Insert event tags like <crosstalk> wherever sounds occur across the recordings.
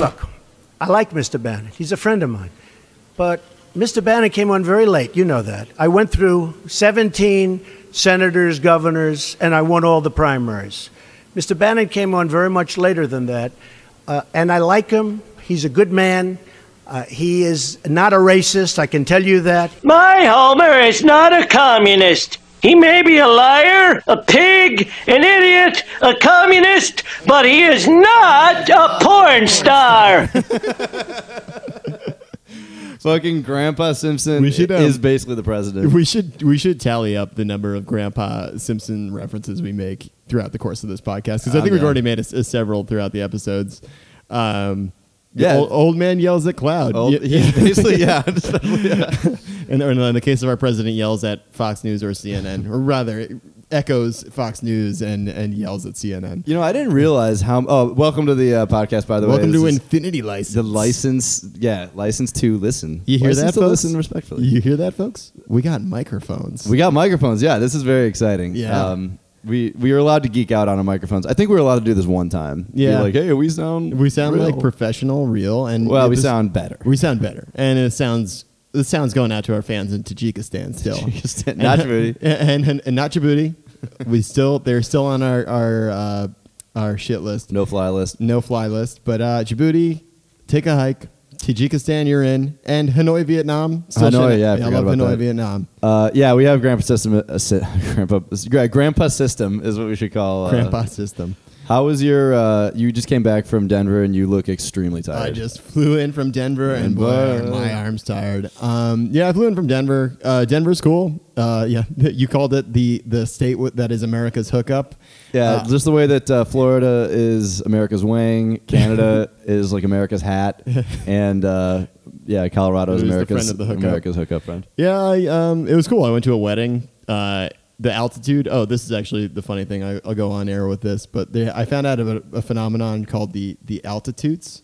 Look, I like Mr. Bannon. He's a friend of mine. But Mr. Bannon came on very late. You know that. I went through 17 senators, governors, and I won all the primaries. Mr. Bannon came on very much later than that. Uh, and I like him. He's a good man. Uh, he is not a racist, I can tell you that. My Homer is not a communist. He may be a liar, a pig, an idiot, a communist, but he is not a porn star. <laughs> Fucking Grandpa Simpson We should, um, is basically the president. We should we should tally up the number of Grandpa Simpson references we make throughout the course of this podcast because I I'm think we've down. already made a, a several throughout the episodes. Um, Yeah. old, old man yells at cloud. Old- Yeah. <laughs> <laughs> <laughs> basically yeah. yeah. and, or in the case of our president, yells at Fox News or CNN, or rather, echoes Fox News and and yells at CNN. You know, I didn't realize how. Oh, welcome to the uh, podcast. By the Welcome way, Welcome to Infinity License. the license. Yeah, license to listen. You hear license that, folks? listen respectfully. You hear that, folks? We got microphones. We got microphones. Yeah, this is very exciting. Yeah. Um, we we were allowed to geek out on our microphones. I think we were allowed to do this one time. Be Yeah. like, hey, we sound we sound real." like professional, real, and Well, we was- sound better. We sound better, and it sounds the sounds going out to our fans in Tajikistan <laughs> still. Tajikistan, not Djibouti. <laughs> and, and, and not Djibouti. we still they're still on our our uh, our shit list, no fly list. no fly list. But uh, Djibouti, take a hike. Tajikistan, you're in, and Hanoi, Vietnam. Still Hanoi, yeah, I I forgot love about Hanoi, that. Vietnam. Uh, yeah, we have grandpa system. Uh, si- <laughs> grandpa, grandpa system is what we should call. Uh, Grandpa system. How was your? Uh, you just came back from Denver and you look extremely tired. I just flew in from Denver, and And boy, are my arms tired. Um, yeah, I flew in from Denver. Uh, Denver's cool. Uh, yeah, <laughs> you called it the the state w- that is America's hookup. Yeah, Uh, just the way that uh, Florida is America's wing, <laughs> Canada is like America's hat, <laughs> and uh, yeah, Colorado is America's friend of the hookup. America's hookup friend. Yeah, I, um, it was cool. I went to a wedding. Uh, the altitude. Oh, this is actually the funny thing. I, I'll go on air with this, but they, I found out about a phenomenon called the the altitudes.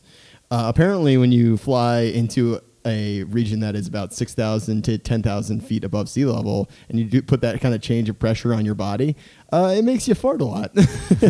Uh, apparently, when you fly into a region that is about six thousand to ten thousand feet above sea level, and you do put that kind of change of pressure on your body, uh, it makes you fart a lot. <laughs>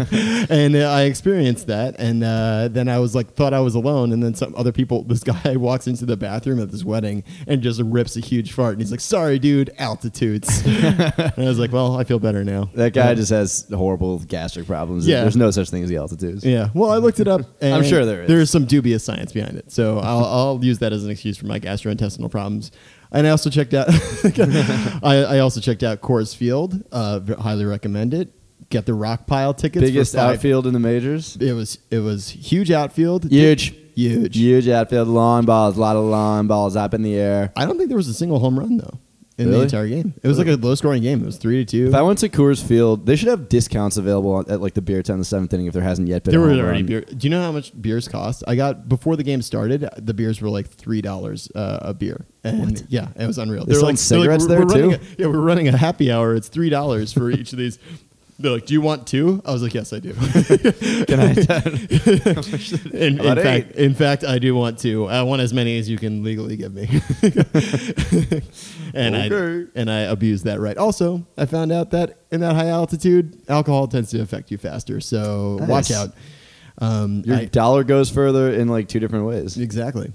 and uh, I experienced that, and uh, then I was like, thought I was alone, and then some other people. This guy <laughs> walks into the bathroom at this wedding and just rips a huge fart, and he's like, "Sorry, dude, altitudes." <laughs> and I was like, "Well, I feel better now." That guy Uh, just has horrible gastric problems. Yeah. There's no such thing as the altitudes. Yeah. Well, I looked it up. And I'm sure there is. There is some dubious science behind it, so I'll, I'll use that as an excuse for my gastrointestinal problems. And I also checked out. <laughs> I, I also checked out Coors Field. Uh, highly recommend it. Get the Rockpile tickets. for Biggest five- outfield in the majors. It was it was huge outfield. Huge. Huge. Huge outfield, lawn balls, a lot of lawn balls up in the air. I don't think there was a single home run though in the Really? entire game. It was like a low scoring game. It was three to two. If I went to Coors Field, they should have discounts available on- at like the beer tent in the seventh inning if there hasn't yet been. there a were home already run. beer. Do you know how much beers cost? I got before the game started. The beers were like three dollars uh, a beer, and yeah, it was unreal. They were selling like, they're like, cigarettes we're- there, we're running too? a- yeah, we're running a happy hour. It's three dollars for each of these. <laughs> They're like, "Do you want two? I was like, "Yes, I do." <laughs> Can I? in, <laughs> in About fact, in fact, I do want two. I want as many as you can legally give me, and Okay. I and I abuse that right. Also, I found out that in that high altitude, alcohol tends to affect you faster. So watch Nice. out. Um, Your I- dollar goes further in like two different ways. Exactly.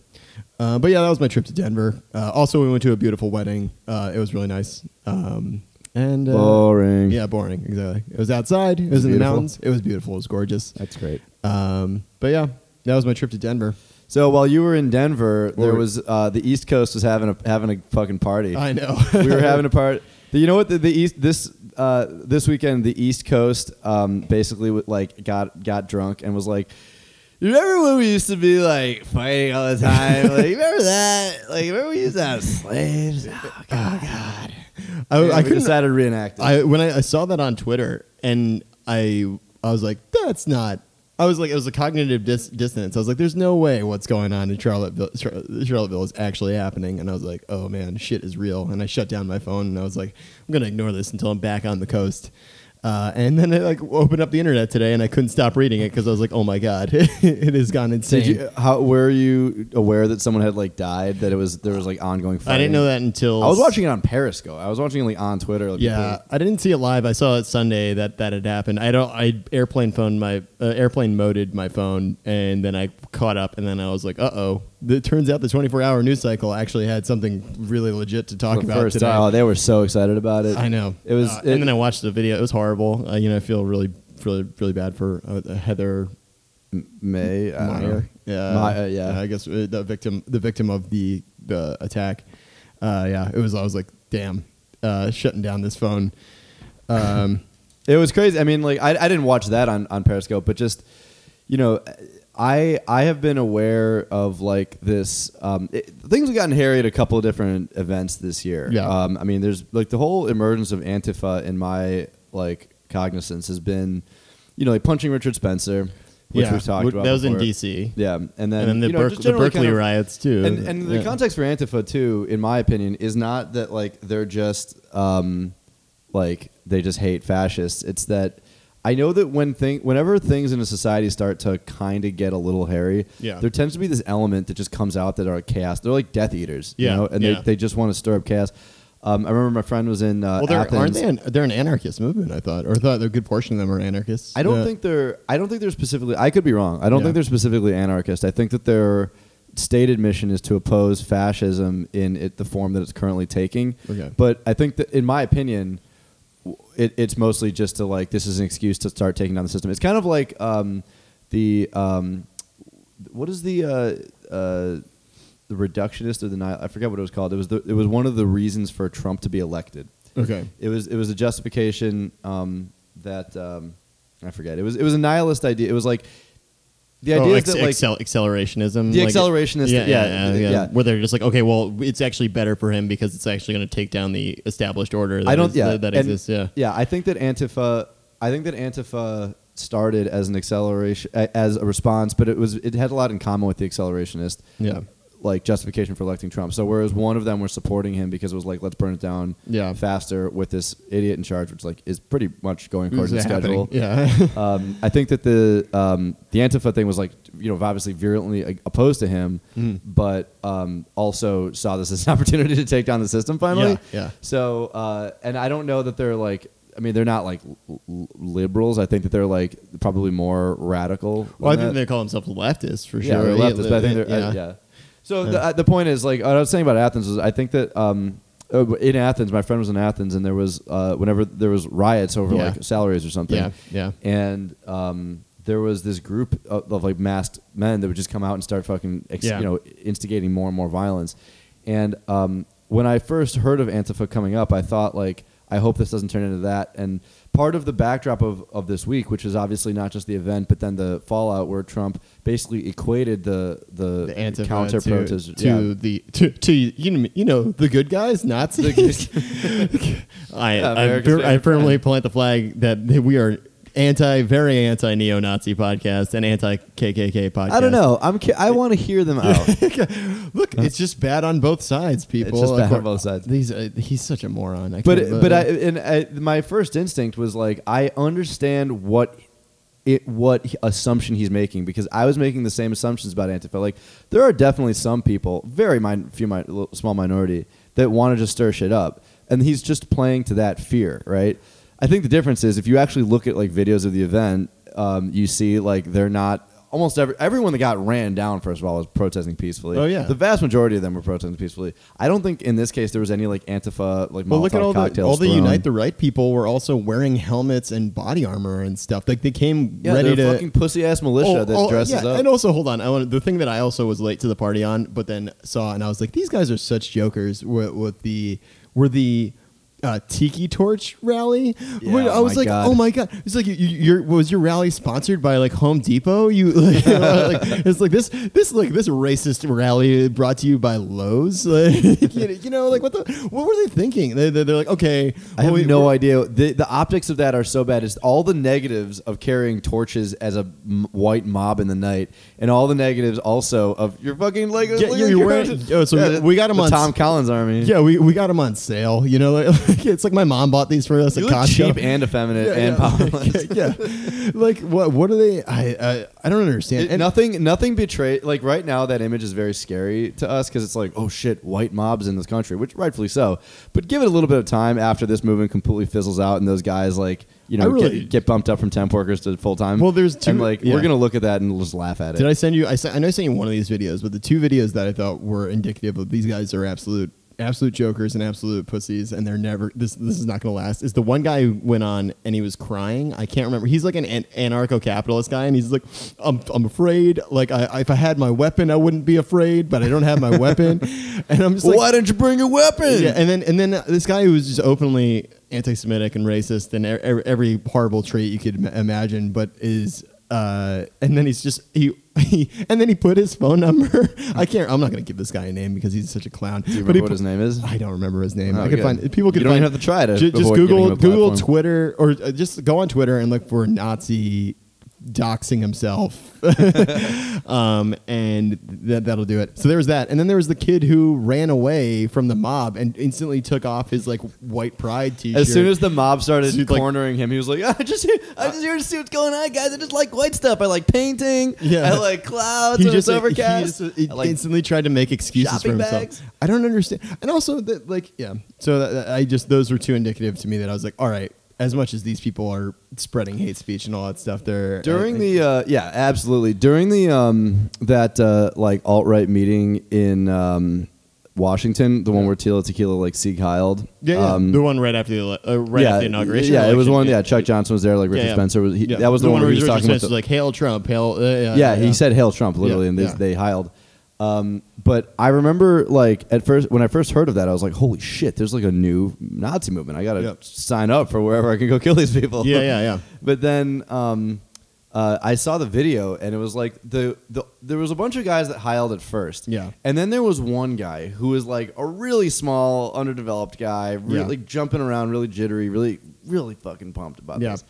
Uh, but yeah, that was my trip to Denver. Uh, also, we went to a beautiful wedding. Uh, it was really nice. Um, and uh, Boring. Yeah, boring. Exactly. It was outside. It was in the beautiful? mountains. It was beautiful. It was gorgeous. That's great. Um, but yeah, that was my trip to Denver. So while you were in Denver, there was uh, the East Coast was having a having a fucking party. I know. we were having a <laughs> part. You know what? The, the East this uh, this weekend, the East Coast um, basically w- like got got drunk and was like. You remember when we used to be like fighting all the time? like, you remember that? Like, remember we used to have slaves? Oh, God. <laughs> I, And I couldn't. decided to reenact it. I when I, I saw that on Twitter, and I I was like, that's not. I was like, it was a cognitive dis- dissonance. I was like, there's no way what's going on in Charlottesville, Char- Charlottesville is actually happening. And I was like, oh man, shit is real. And I shut down my phone and I was like, I'm gonna ignore this until I'm back on the coast. Uh, and then I like opened up the internet today, and I couldn't stop reading it because I was like, "Oh my god, <laughs> it has gone insane." Did you? How were you aware that someone had like died? That it was there was like ongoing. Fighting? I didn't know that until I was watching it on Periscope. I was watching it like on Twitter. Like, Yeah, people- I didn't see it live. I saw it Sunday that that had happened. I don't. I airplane phone my uh, airplane moded my phone, and then I caught up, and then I was like, "Uh oh." It turns out the 24 hour news cycle actually had something really legit to talk the about first today. Oh, they were so excited about it. I know It was. Uh, it- and then I watched the video. It was horrible. Uh, you know, I feel really, really, really bad for uh, Heather May. Don't. Meyer. Yeah, My- uh, yeah. I guess uh, the victim, the victim of the the attack. Uh, yeah, it was. I was like, damn, uh, shutting down this phone. Um, <laughs> It was crazy. I mean, like I, I didn't watch that on, on Periscope, but just you know, I I have been aware of like this. Um, it, things have gotten hairy at a couple of different events this year. Yeah. Um, I mean, there's like the whole emergence of Antifa in my like cognizance has been, you know, like punching Richard Spencer, which yeah, we've talked about. That was in. D.C. Yeah, and then and then the, you know, Berk- the Berkeley kind of- riots too. and, and the Yeah. context for Antifa too, in my opinion, is not that like they're just um, like they just hate fascists. It's that I know that when thing whenever things in a society start to kind of get a little hairy, Yeah. there tends to be this element that just comes out that are chaos. They're like Death Eaters, Yeah, you know, and yeah. they, they just want to stir up chaos. Um, I remember my friend was in uh, well, they're, Athens. aren't they? An, they're an anarchist movement. I thought, or thought a good portion of them are anarchists. I don't Yeah. think they're. I don't think they're specifically. I could be wrong. I don't Yeah. think they're specifically anarchist. I think that their stated mission is to oppose fascism in it, the form that it's currently taking. Okay. But I think that, in my opinion, it, it's mostly just to like this is an excuse to start taking down the system. It's kind of like um, the um, what is the uh, uh, the reductionist or the nihil- I forget what it was called. It was the, it was one of the reasons for Trump to be elected. Okay. It was it was a justification um, that um, I forget. It was it was a nihilist idea. It was like the idea oh, is ex- that like accel- accelerationism. The like- accelerationist- Yeah, yeah, yeah, yeah, yeah. Where they're just like, okay, well, it's actually better for him because it's actually going to take down the established order. That I don't is- yeah that, that exists. Yeah. yeah. I think that Antifa. I think that Antifa started as an acceleration as a response, but it was it had a lot in common with the accelerationist. Yeah. Like justification for electing Trump. So whereas one of them were supporting him because it was like let's burn it down Yeah. faster with this idiot in charge, which like is pretty much going according to schedule. Yeah. <laughs> um, I think that the um, the Antifa thing was like you know obviously virulently opposed to him, Mm. but um, also saw this as an <laughs> opportunity to take down the system finally. Yeah, yeah. So uh, and I don't know that they're like. I mean, they're not like l- liberals. I think that they're like probably more radical. well, I think that. they call themselves leftists for sure. they're leftists, but I think they're yeah. uh, yeah. So The, uh, the point is, like, what I was saying about Athens was, I think that um, uh, in Athens, my friend was in Athens, and there was uh, whenever there was riots over Yeah. like salaries or something. Yeah, yeah. And um, there was this group of, of like masked men that would just come out and start fucking, ex- Yeah. you know, instigating more and more violence. And um, when I first heard of Antifa coming up, I thought like, I hope this doesn't turn into that. And part of the backdrop of, of this week, which is obviously not just the event, but then the fallout where Trump basically equated the the, The Antifa counter to, protest to the to, to you know, you know the good guys Nazis. <laughs> I Yeah, I, America's fir- I firmly plant the flag that we are anti very anti neo Nazi podcast and anti KKK podcast. I don't know. I'm. Ki- I want to hear them out. <laughs> Look, it's just bad on both sides, people. It's just bad Of on both sides. These, uh, he's such a moron. I but can't- but I and I, my first instinct was like I understand what it what assumption he's making because I was making the same assumptions about Antifa. Like there are definitely some people, very min- few min- small minority that want to just stir shit up, and he's just playing to that fear, right? I think the difference is if you actually look at like videos of the event, um, you see like they're not. Almost every, everyone that got ran down, first of all, was protesting peacefully. Oh, yeah. the vast majority of them were protesting peacefully. I don't think in this case there was any like Antifa like Well, look at all the all the thrown. Unite the Right people were also wearing helmets and body armor and stuff. Like they came Yeah, ready to fucking pussy ass militia Oh, that oh, dresses yeah, up. And also, hold on. I want the thing that I also was late to the party on, but then saw and I was like, these guys are such jokers. With, with the were the uh, Tiki Torch rally. Yeah, I oh was like, God. oh my god! It's like you, your was your rally sponsored by like Home Depot? You, <laughs> like, you <laughs> know, like, it's like this this like this racist rally brought to you by Lowe's. <laughs> Like, you know- like what the what were they thinking? They, are like, okay, I have we- no idea. The the optics of that are so bad. It's all the negatives of carrying torches as a m- white mob in the night, and all the negatives also of you're fucking like Yeah, you're at your- wearing- oh, so we got 'em the on Tom Collins army. Yeah, we, we got them on sale. You know, like, <laughs> it's like my mom bought these for us You at look Costco. cheap and effeminate Yeah, and <laughs> yeah. powerless. yeah, like what? What are they? I I, I don't understand. It- And- nothing, nothing betray. Like right now, that image is very scary to us because it's like, oh shit, white mobs in this country, which rightfully so. But give it a little bit of time after this movement completely fizzles out, and those guys like, you know, really- get, get bumped up from temp workers to full time. Well, there's and two- like yeah. we're gonna look at that and just laugh at it. Did I send you? I, sent, I know I sent you one of these videos, but the two videos that I thought were indicative of these guys are absolute, absolute jokers and absolute pussies, and they're never. This this is not going to last. Is the one guy who went on and he was crying? I can't remember. He's like an, an anarcho-capitalist guy, and he's like, I'm I'm afraid. Like I, if I had my weapon, I wouldn't be afraid, but I don't have my weapon, <laughs> and I'm just like, Why didn't you bring a weapon? yeah, and then and then uh, this guy who was just openly anti-Semitic and racist and every, every horrible trait you could im- imagine, but is uh, and then he's just he, he <laughs> and then he put his phone number. <laughs> I can't. I'm not going to give this guy a name because he's such a clown. Do you But he remember what his name is? I don't remember his name. Oh, I could good. find people could You don't find, even have to try to ju- just Google Google. Twitter or uh, just go on Twitter and look for Nazi doxing himself <laughs> um, and that that'll do it. So there was that, and then there was the kid who ran away from the mob and instantly took off his like white pride T-shirt. As soon as the mob started Dude, like- cornering him, he was like, "I just, here, I just here to see what's going on, guys. I just like white stuff. I like painting. Yeah. I like clouds. he when just, it's like, he overcast. just, he I like instantly tried to make excuses for shopping himself. bags. I don't understand, and also that like yeah. So that, that- I just those were too indicative to me that I was like, all right. As much as these people are spreading hate speech and all that stuff, they're During I- the uh, yeah, absolutely. During the um, that uh, like alt right meeting in um, Washington, the one where Tila Tequila like Sieg Heiled. yeah, yeah. um, the one right after the uh, right yeah, after the inauguration. Yeah, it was one. Yeah, Chuck Johnson was there. Like Richard Yeah, yeah. Spencer was. He, Yeah. That was the, one where he was Richard talking about. Spencer's the- like hail Trump, hail. Uh, yeah, yeah, he said "Hail Trump" literally, Yeah, and they yeah. they heiled. Um, but I remember like at first when I first heard of that, I was like, "Holy shit! There's like a new Nazi movement. I gotta Yep. sign up for wherever I can go <laughs> kill these people." Yeah, yeah, yeah. <laughs> but then um, uh, I saw the video, and it was like the, the there was a bunch of guys that heiled at first. Yeah. and then there was one guy who was like a really small, underdeveloped guy, really Yeah. like, jumping around, really jittery, really really fucking pumped about Yeah. this.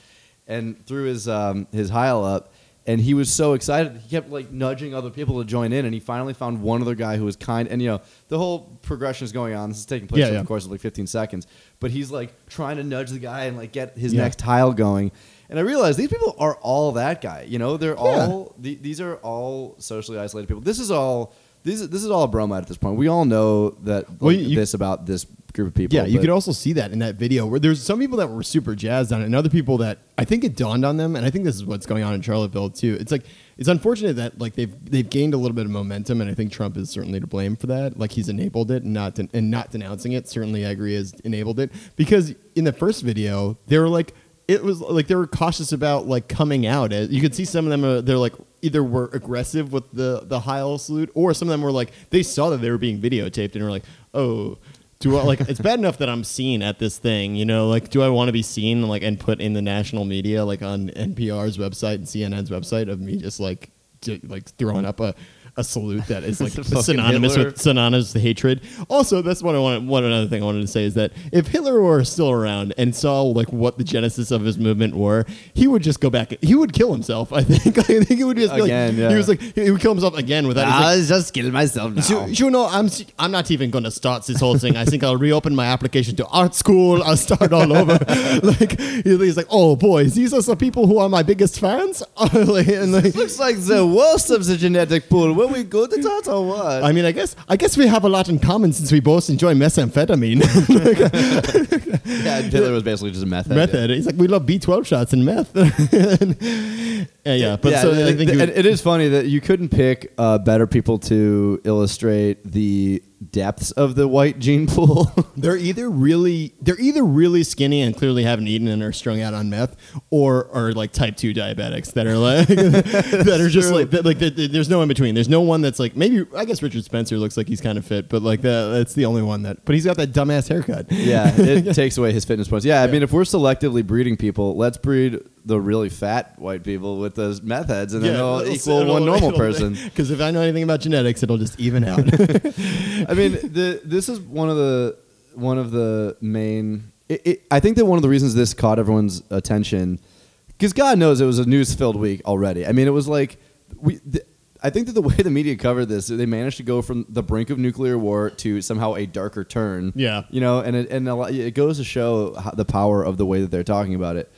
And threw his um, his heil up, and he was so excited. He kept like nudging other people to join in, and he finally found one other guy who was kind. And you know, the whole progression is going on. This is taking place Yeah, over yeah. the course of like 15 seconds. But he's like trying to nudge the guy and like get his Yeah. next tile going. And I realized these people are all that guy. You know, they're all the, these are all socially isolated people. This is all. This is, this is all a bromide at this point. We all know that like, Well, you- this about this group of people. Yeah, you but- could also see that in that video where there's some people that were super jazzed on it, and other people that I think it dawned on them, and I think this is what's going on in Charlottesville too. It's like it's unfortunate that like they've they've gained a little bit of momentum, and I think Trump is certainly to blame for that. Like he's enabled it, and not den- and not denouncing it. Certainly, I agree, has enabled it because in the first video they were like. It was like they were cautious about like coming out. Uh, you could see some of them. Are, they're like either were aggressive with the the Heil salute, or some of them were like they saw that they were being videotaped and were like, "Oh, do I like it's bad enough that I'm seen at this thing, you know, like do I want to be seen like and put in the national media like on NPR's website and CNN's website of me just like j- like throwing up a a salute that is <laughs> like synonymous Hitler. with synonymous with hatred. Also, that's what I want. One another thing I wanted to say is that if Hitler were still around and saw like what the genesis of his movement were, he would just go back. He would kill himself. I think. <laughs> I think he would just Again, like, yeah. he was like he would kill himself again without. he's like, just kill myself now. so, you know, I'm I'm not even going to start this whole thing. I think I'll reopen my application to art school. I'll start all over. <laughs> like he's like, oh boys, these are the people who are my biggest fans. And like, Looks like the worst of the genetic pool. We good at that or what? I mean, I guess I guess we have a lot in common since we both enjoy methamphetamine. <laughs> yeah, Hitler was basically just a meth head. meth head. He's like, we love B12 shots and meth. <laughs> yeah, yeah, but yeah, so I th- think th- you- and it is funny that you couldn't pick uh, better people to illustrate the depths of the white gene pool. <laughs> They're either really they're either really skinny and clearly haven't eaten and are strung out on meth, or are like type two diabetics that are like <laughs> <laughs> that are just true. like that, like th- th- there's no in between. There's no one that's like maybe I guess Richard Spencer looks like he's kind of fit, but like that that's the only one that. But he's got that dumbass haircut. yeah, it takes away his fitness points. Yeah, I mean, if we're selectively breeding people, let's breed the really fat white people with the meth heads, and then they'll equal one normal person. <laughs> Because if I know anything about genetics, it'll just even out. <laughs> <laughs> I mean, the, this is one of the one of the main. It, it, I think that one of the reasons this caught everyone's attention, because God knows it was a news-filled week already. I mean, it was like we. The, I think that the way the media covered this, they managed to go from the brink of nuclear war to somehow a darker turn. Yeah. you know, and it, and a lot, it goes to show how, the power of the way that they're talking about it.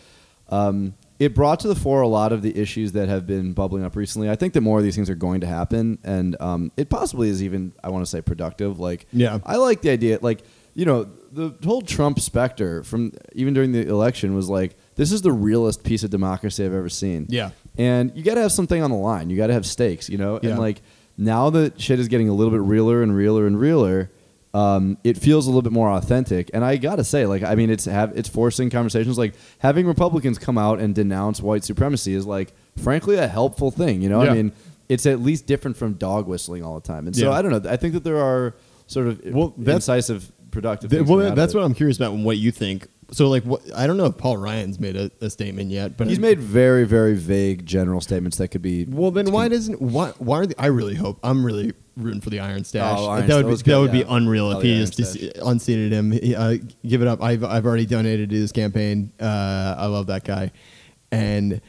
Um, it brought to the fore a lot of the issues that have been bubbling up recently. I think that more of these things are going to happen, and um, it possibly is even I want to say productive. Like, Yeah. I like the idea. Like, you know, the whole Trump specter from even during the election was like, this is the realest piece of democracy I've ever seen. Yeah. And you got to have something on the line. You got to have stakes, you know? Yeah. And like now that shit is getting a little bit realer and realer and realer, um, it feels a little bit more authentic. And I got to say, like, I mean, it's have it's forcing conversations. Like having Republicans come out and denounce white supremacy is like, frankly, a helpful thing. You know, Yeah. I mean, it's at least different from dog whistling all the time. And so Yeah. I don't know. I think that there are sort of Well, that's- incisive, productive. Th- things well, coming out of that's what I'm curious about. and What you think? So, like, what I don't know if Paul Ryan's made a, a statement yet, but He's made very, very vague general statements that could be. Well, then why doesn't why why are the? I really hope I'm really rooting for the IronStache. Oh, Iron that would be, was that good, would be unreal Oh, if he just dis- unseated him. He, uh, give it up. I've I've already donated to his campaign. Uh, I love that guy, and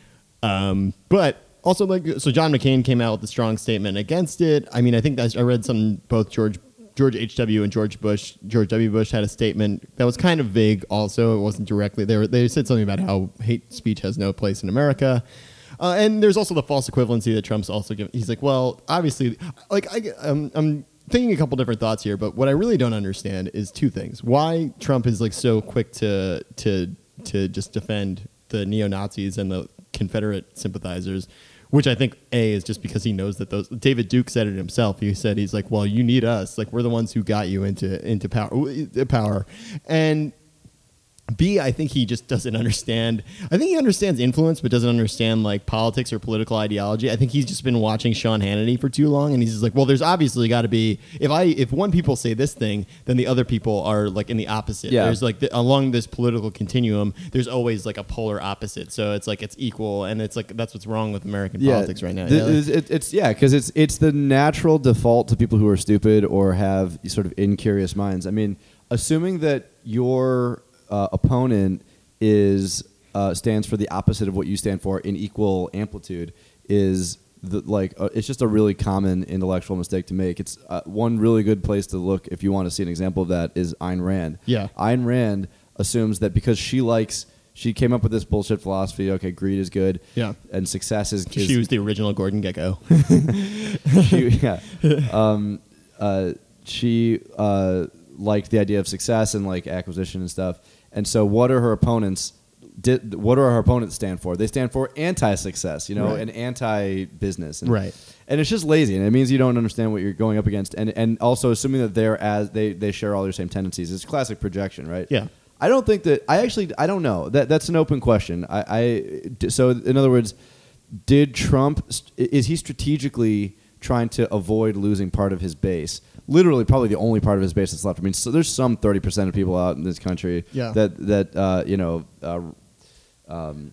um, but also like so John McCain came out with a strong statement against it. I mean, I think that's, I read some both George. George H.W. and George Bush, George W. Bush had a statement that was kind of vague. Also, it wasn't directly. They were, they said something about how hate speech has no place in America. Uh, and there's also the false equivalency that Trump's also given. He's like, well, obviously, like I, um, I'm thinking a couple different thoughts here, but what I really don't understand is two things: why Trump is like so quick to to to just defend the neo Nazis and the Confederate sympathizers. Which I think a is just because he knows that those. David Duke said it himself. He said he's like, well, you need us. Like we're the ones who got you into into power. Uh, power, and B, I think he just doesn't understand. I think he understands influence, but doesn't understand like politics or political ideology. I think he's just been watching Sean Hannity for too long, and he's just like, well, there's obviously got to be if I if one people say this thing, then the other people are like in the opposite. Yeah. There's like the, along this political continuum, there's always like a polar opposite. So it's like it's equal, and it's like that's what's wrong with American politics right now. The- you know? it's- it's yeah, because it's it's the natural default to people who are stupid or have sort of incurious minds. I mean, assuming that your uh, opponent is uh, stands for the opposite of what you stand for in equal amplitude is the, like uh, it's just a really common intellectual mistake to make. It's uh, one really good place to look if you want to see an example of that is Ayn Rand. Yeah. Ayn Rand assumes that because she likes she came up with this bullshit philosophy. Okay, greed is good. Yeah. and success is, is she was the original Gordon Gekko. <laughs> <laughs> she, yeah. Um, uh, she uh, liked the idea of success and like acquisition and stuff. And so, what are her opponents? Did, what do her opponents stand for? They stand for anti-success, you know, Right. and anti-business, and, Right. And it's just lazy, and it means you don't understand what you're going up against, and and also assuming that they're as they they share all their same tendencies. It's classic projection, right? Yeah. I don't think that. I actually I don't know. That that's an open question. I, I so in other words, did Trump is he strategically trying to avoid losing part of his base? Literally, probably the only part of his base that's left. I mean, so there's some thirty percent of people out in this country Yeah. that that uh, you know. Uh, um,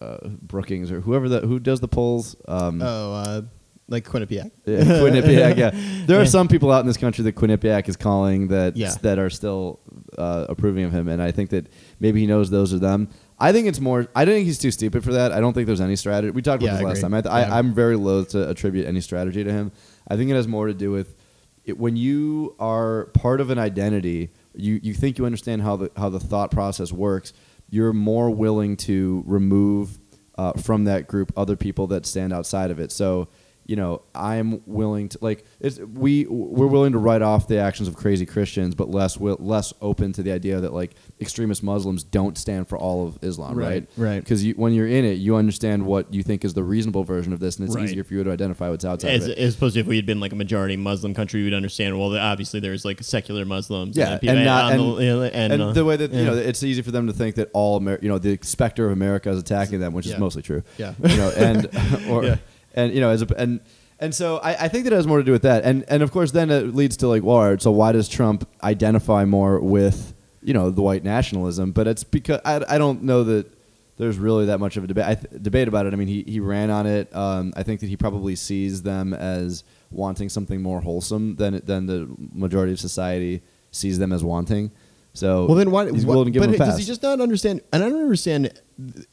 uh, Brookings or whoever that who does the polls. Um, oh, uh, like Quinnipiac. yeah, Quinnipiac. Yeah, <laughs> there are Yeah. some people out in this country that Quinnipiac is calling that Yeah. that are still uh, approving of him, and I think that maybe he knows those are them. I think it's more. I don't think he's too stupid for that. I don't think there's any strategy. We talked about Yeah, this I last agree. time. I, Yeah. I, I'm very loath to attribute any strategy to him. I think it has more to do with it, when you are part of an identity. You you think you understand how the how the thought process works. You're more willing to remove uh, from that group other people that stand outside of it. So you know, I'm willing to like it's, we we're willing to write off the actions of crazy Christians, but less less open to the idea that like extremist Muslims don't stand for all of Islam, Right, right? right. Because you, when you're in it, you understand what you think is the reasonable version of this, and it's Right. easier for you to identify what's outside As, of it. as opposed to if we had been like a majority Muslim country, we'd understand. Well, obviously there's like secular Muslims. Yeah, people- and not and, the, and, and uh, the way that you know it's easy for them to think that all Amer- you know the specter of America is attacking them, which Yeah. is mostly true. Yeah. you know, and <laughs> or Yeah. And you know as a, and and so I, I think that it has more to do with that, and and of course then it leads to like, well, all right, so why does Trump identify more with you know the white nationalism? But it's because I, I don't know that there's really that much of a debate th- debate about it. I mean, he he ran on it. Um, I think that he probably sees them as wanting something more wholesome than than the majority of society sees them as wanting. So Well, then why? he's willing to give but them a does he just not understand? And I don't understand th-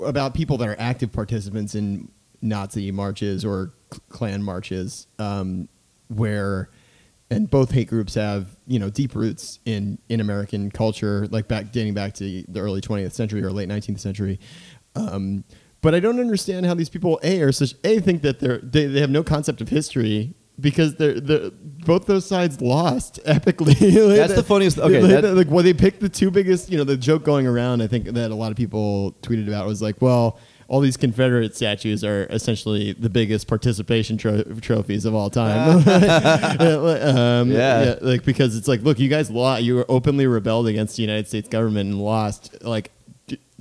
about people that are active participants in Nazi marches or Klan marches, um, where and both hate groups have you know deep roots in in American culture, like back dating back to the early 20th century or late 19th century. Um, but I don't understand how these people a are such a think that they're they, they have no concept of history because they're, they're both those sides lost <laughs> epically. <laughs> Like, That's the funniest- okay, like, that- like well, they picked the two biggest. You know, the joke going around. I think that a lot of people tweeted about was like, well. All these Confederate statues are essentially the biggest participation tro- trophies of all time. <laughs> <laughs> um, Yeah. like because it's like, look, you guys lost. You openly rebelled against the United States government and lost, like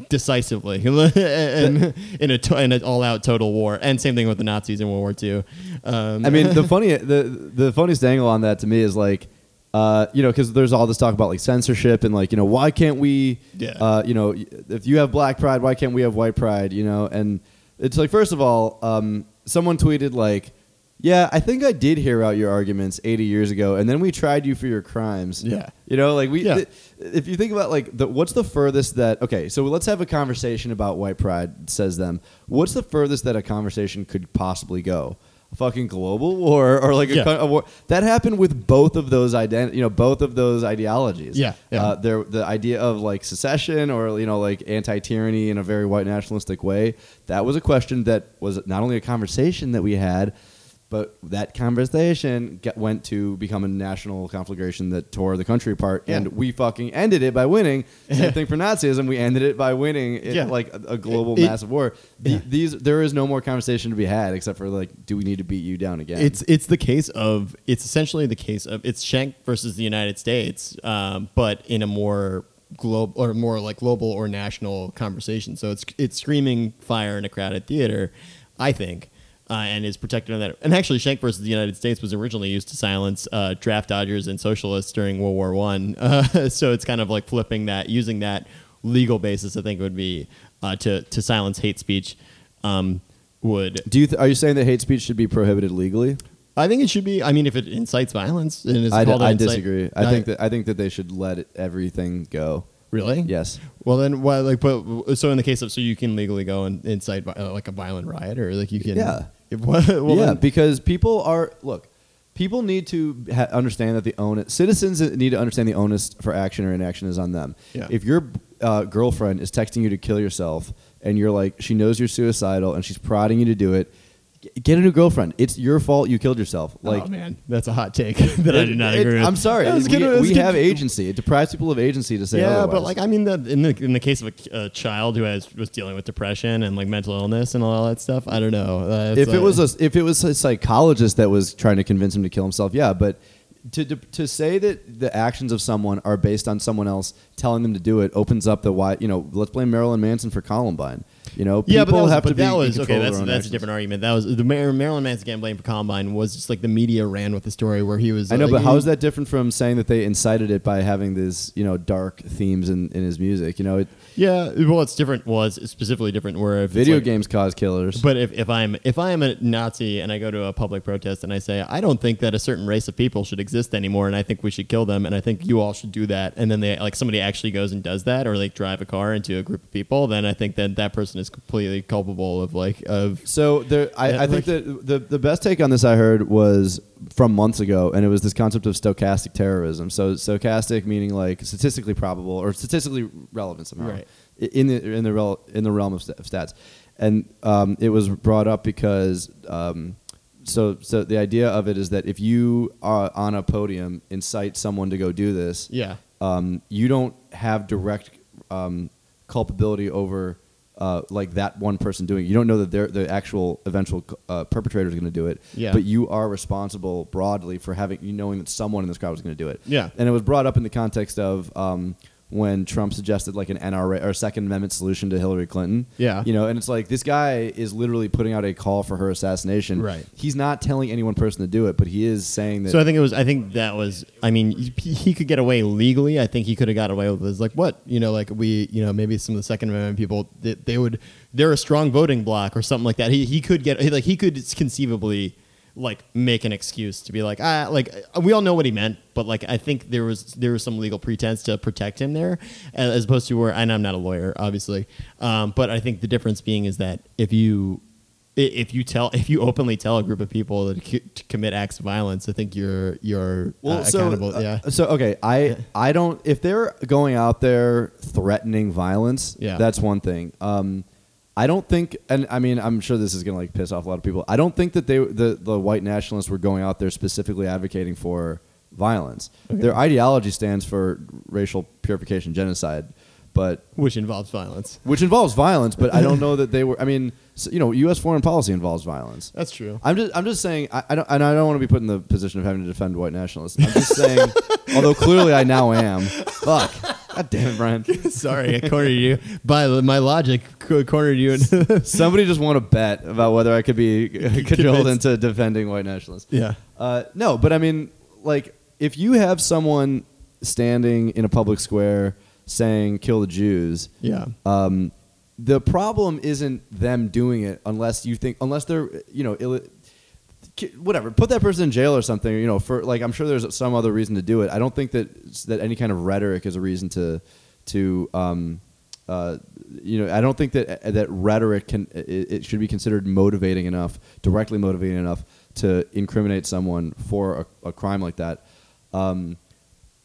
decisively, <laughs> and in a to- in an all-out total war. And same thing with the Nazis in World War II. Um, I mean, the funny, the the funniest angle on that to me is like, uh, you know, because there's all this talk about like censorship and like, you know, why can't we, Yeah. uh, you know, if you have black pride, why can't we have white pride? You know, and it's like, first of all, um, someone tweeted like, yeah, I think I did hear out your arguments 80 years ago, and then we tried you for your crimes. Yeah. you know, like we. Yeah. th- if you think about like the, what's the furthest that okay, so let's have a conversation about white pride. Says them. What's the furthest that a conversation could possibly go? Fucking global war <laughs> or like a, Yeah. a war that happened with both of those ident- you know both of those ideologies. Yeah, yeah. Uh, there the idea of like secession or you know like anti-tyranny in a very white nationalistic way. That was a question that was not only a conversation that we had, but that conversation get, went to become a national conflagration that tore the country apart, Yeah. and we fucking ended it by winning. Same <laughs> thing for Nazism. We ended it by winning it, Yeah. like a, a global It- massive war. The- yeah. These there is no more conversation to be had except for like, do we need to beat you down again? It's it's the case of it's essentially the case of it's Schenck versus the United States, um, but in a more global or more like global or national conversation. So it's it's screaming fire in a crowded theater, I think. Uh, and is protected on that. And actually, Schenck versus the United States was originally used to silence uh, draft dodgers and socialists during World War One. <laughs> Uh, so it's kind of like flipping that, using that legal basis. I think would be uh, to to silence hate speech. Um, would do you th- are you saying that hate speech should be prohibited legally? I think it should be. I mean, if it incites violence and is I, d- I incite- disagree. I think that I think that they should let it, everything go. really. Yes. Well, then why? Like, but so in the case of so you can legally go and incite uh, like a violent riot or like you can. Yeah. <laughs> Well, well, yeah, then- because people are look. People need to ha- understand that the onus citizens need to understand the onus for action or inaction is on them. Yeah. If your uh, girlfriend is texting you to kill yourself, and you're like, she knows you're suicidal, and she's prodding you to do it, get a new girlfriend. It's your fault you killed yourself. Like, oh man, that's a hot take <laughs> that I do not it- agree with. I'm sorry. That we good- that was we good. have agency. It deprives people of agency to say Yeah, otherwise. but like I mean, the, in the in the case of a, a child who has was dealing with depression and like mental illness and all that stuff, I don't know. Uh, it's if it was a if it was a psychologist that was trying to convince him to kill himself, yeah. But to to, to say that the actions of someone are based on someone else telling them to do it opens up the why. You know, let's blame Marilyn Manson for Columbine. You know, Yeah, but people that was, have but to be that was okay. That's that's a different argument. That was the Mar- Marilyn Manson getting blamed for Columbine was just like the media ran with the story where he was. I know, like, but how is that different from saying that they incited it by having these, you know, dark themes in, in his music? You know, it, Yeah, well, it's different. Was specifically different where if video like- games cause killers. But if, if I'm if I am a Nazi and I go to a public protest and I say I don't think that a certain race of people should exist anymore and I think we should kill them and I think you all should do that and then they like somebody actually goes and does that or like drive a car into a group of people then I think that that person is completely culpable of like of So there, I, Yeah, I think like- that the the best take on this I heard was from months ago, and it was this concept of stochastic terrorism. So stochastic meaning like statistically probable or statistically relevant somehow, Right. In the in the rel, in the realm of, st- of stats. And um, it was brought up because um, so so the idea of it is that if you are on a podium incite someone to go do this, yeah um, you don't have direct um, culpability over uh, like that one person doing it. You don't know that they're the actual eventual uh, perpetrator is going to do it. Yeah. But you are responsible broadly for having you knowing that someone in this crowd was going to do it. Yeah. And it was brought up in the context of um, when Trump suggested like an NRA or Second Amendment solution to Hillary Clinton. Yeah. You know, and it's like this guy is literally putting out a call for her assassination. Right. He's not telling any one person to do it, but he is saying that. So I think it was. I think that was. I mean, he, could get away legally. I think he could have got away with this. Like what? You know, like we. You know, maybe some of the Second Amendment people. They, they would. They're a strong voting bloc or something like that. He he could get like he could conceivably like make an excuse to be like ah like we all know what he meant but like i think there was there was some legal pretense to protect him there as opposed to where and i'm not a lawyer obviously um, but i think the difference being is that if you if you tell if you openly tell a group of people to, c- to commit acts of violence, I think you're you're uh, accountable. uh, yeah. So okay, I I don't if they're going out there threatening violence, Yeah. that's one thing. Um, I don't think, and I mean, I'm sure this is gonna like piss off a lot of people. I don't think that they the the white nationalists were going out there specifically advocating for violence. Their ideology stands for racial purification, genocide, but Which involves violence. which involves violence. But I don't <laughs> know that they were. I mean, so, you know, U.S. foreign policy involves violence. That's true. I'm just I'm just saying I, I don't and I don't want to be put in the position of having to defend white nationalists. I'm just saying, <laughs> although clearly I now am. Fuck. God damn it, Brian. <laughs> Sorry, I cornered you. By my logic, co- cornered you. <laughs> Somebody just won a bet about whether I could be cajoled <laughs> Convinced. into defending white nationalists. yeah. Uh, no, but I mean, like, if you have someone standing in a public square saying "kill the Jews," Yeah. um, the problem isn't them doing it unless you think unless they're you know Ill- whatever put that person in jail or something you know for like i'm sure there's some other reason to do it i don't think that that any kind of rhetoric is a reason to to um uh, you know, I don't think that that rhetoric can it, it should be considered motivating enough, directly motivating enough to incriminate someone for a, a crime like that. Um,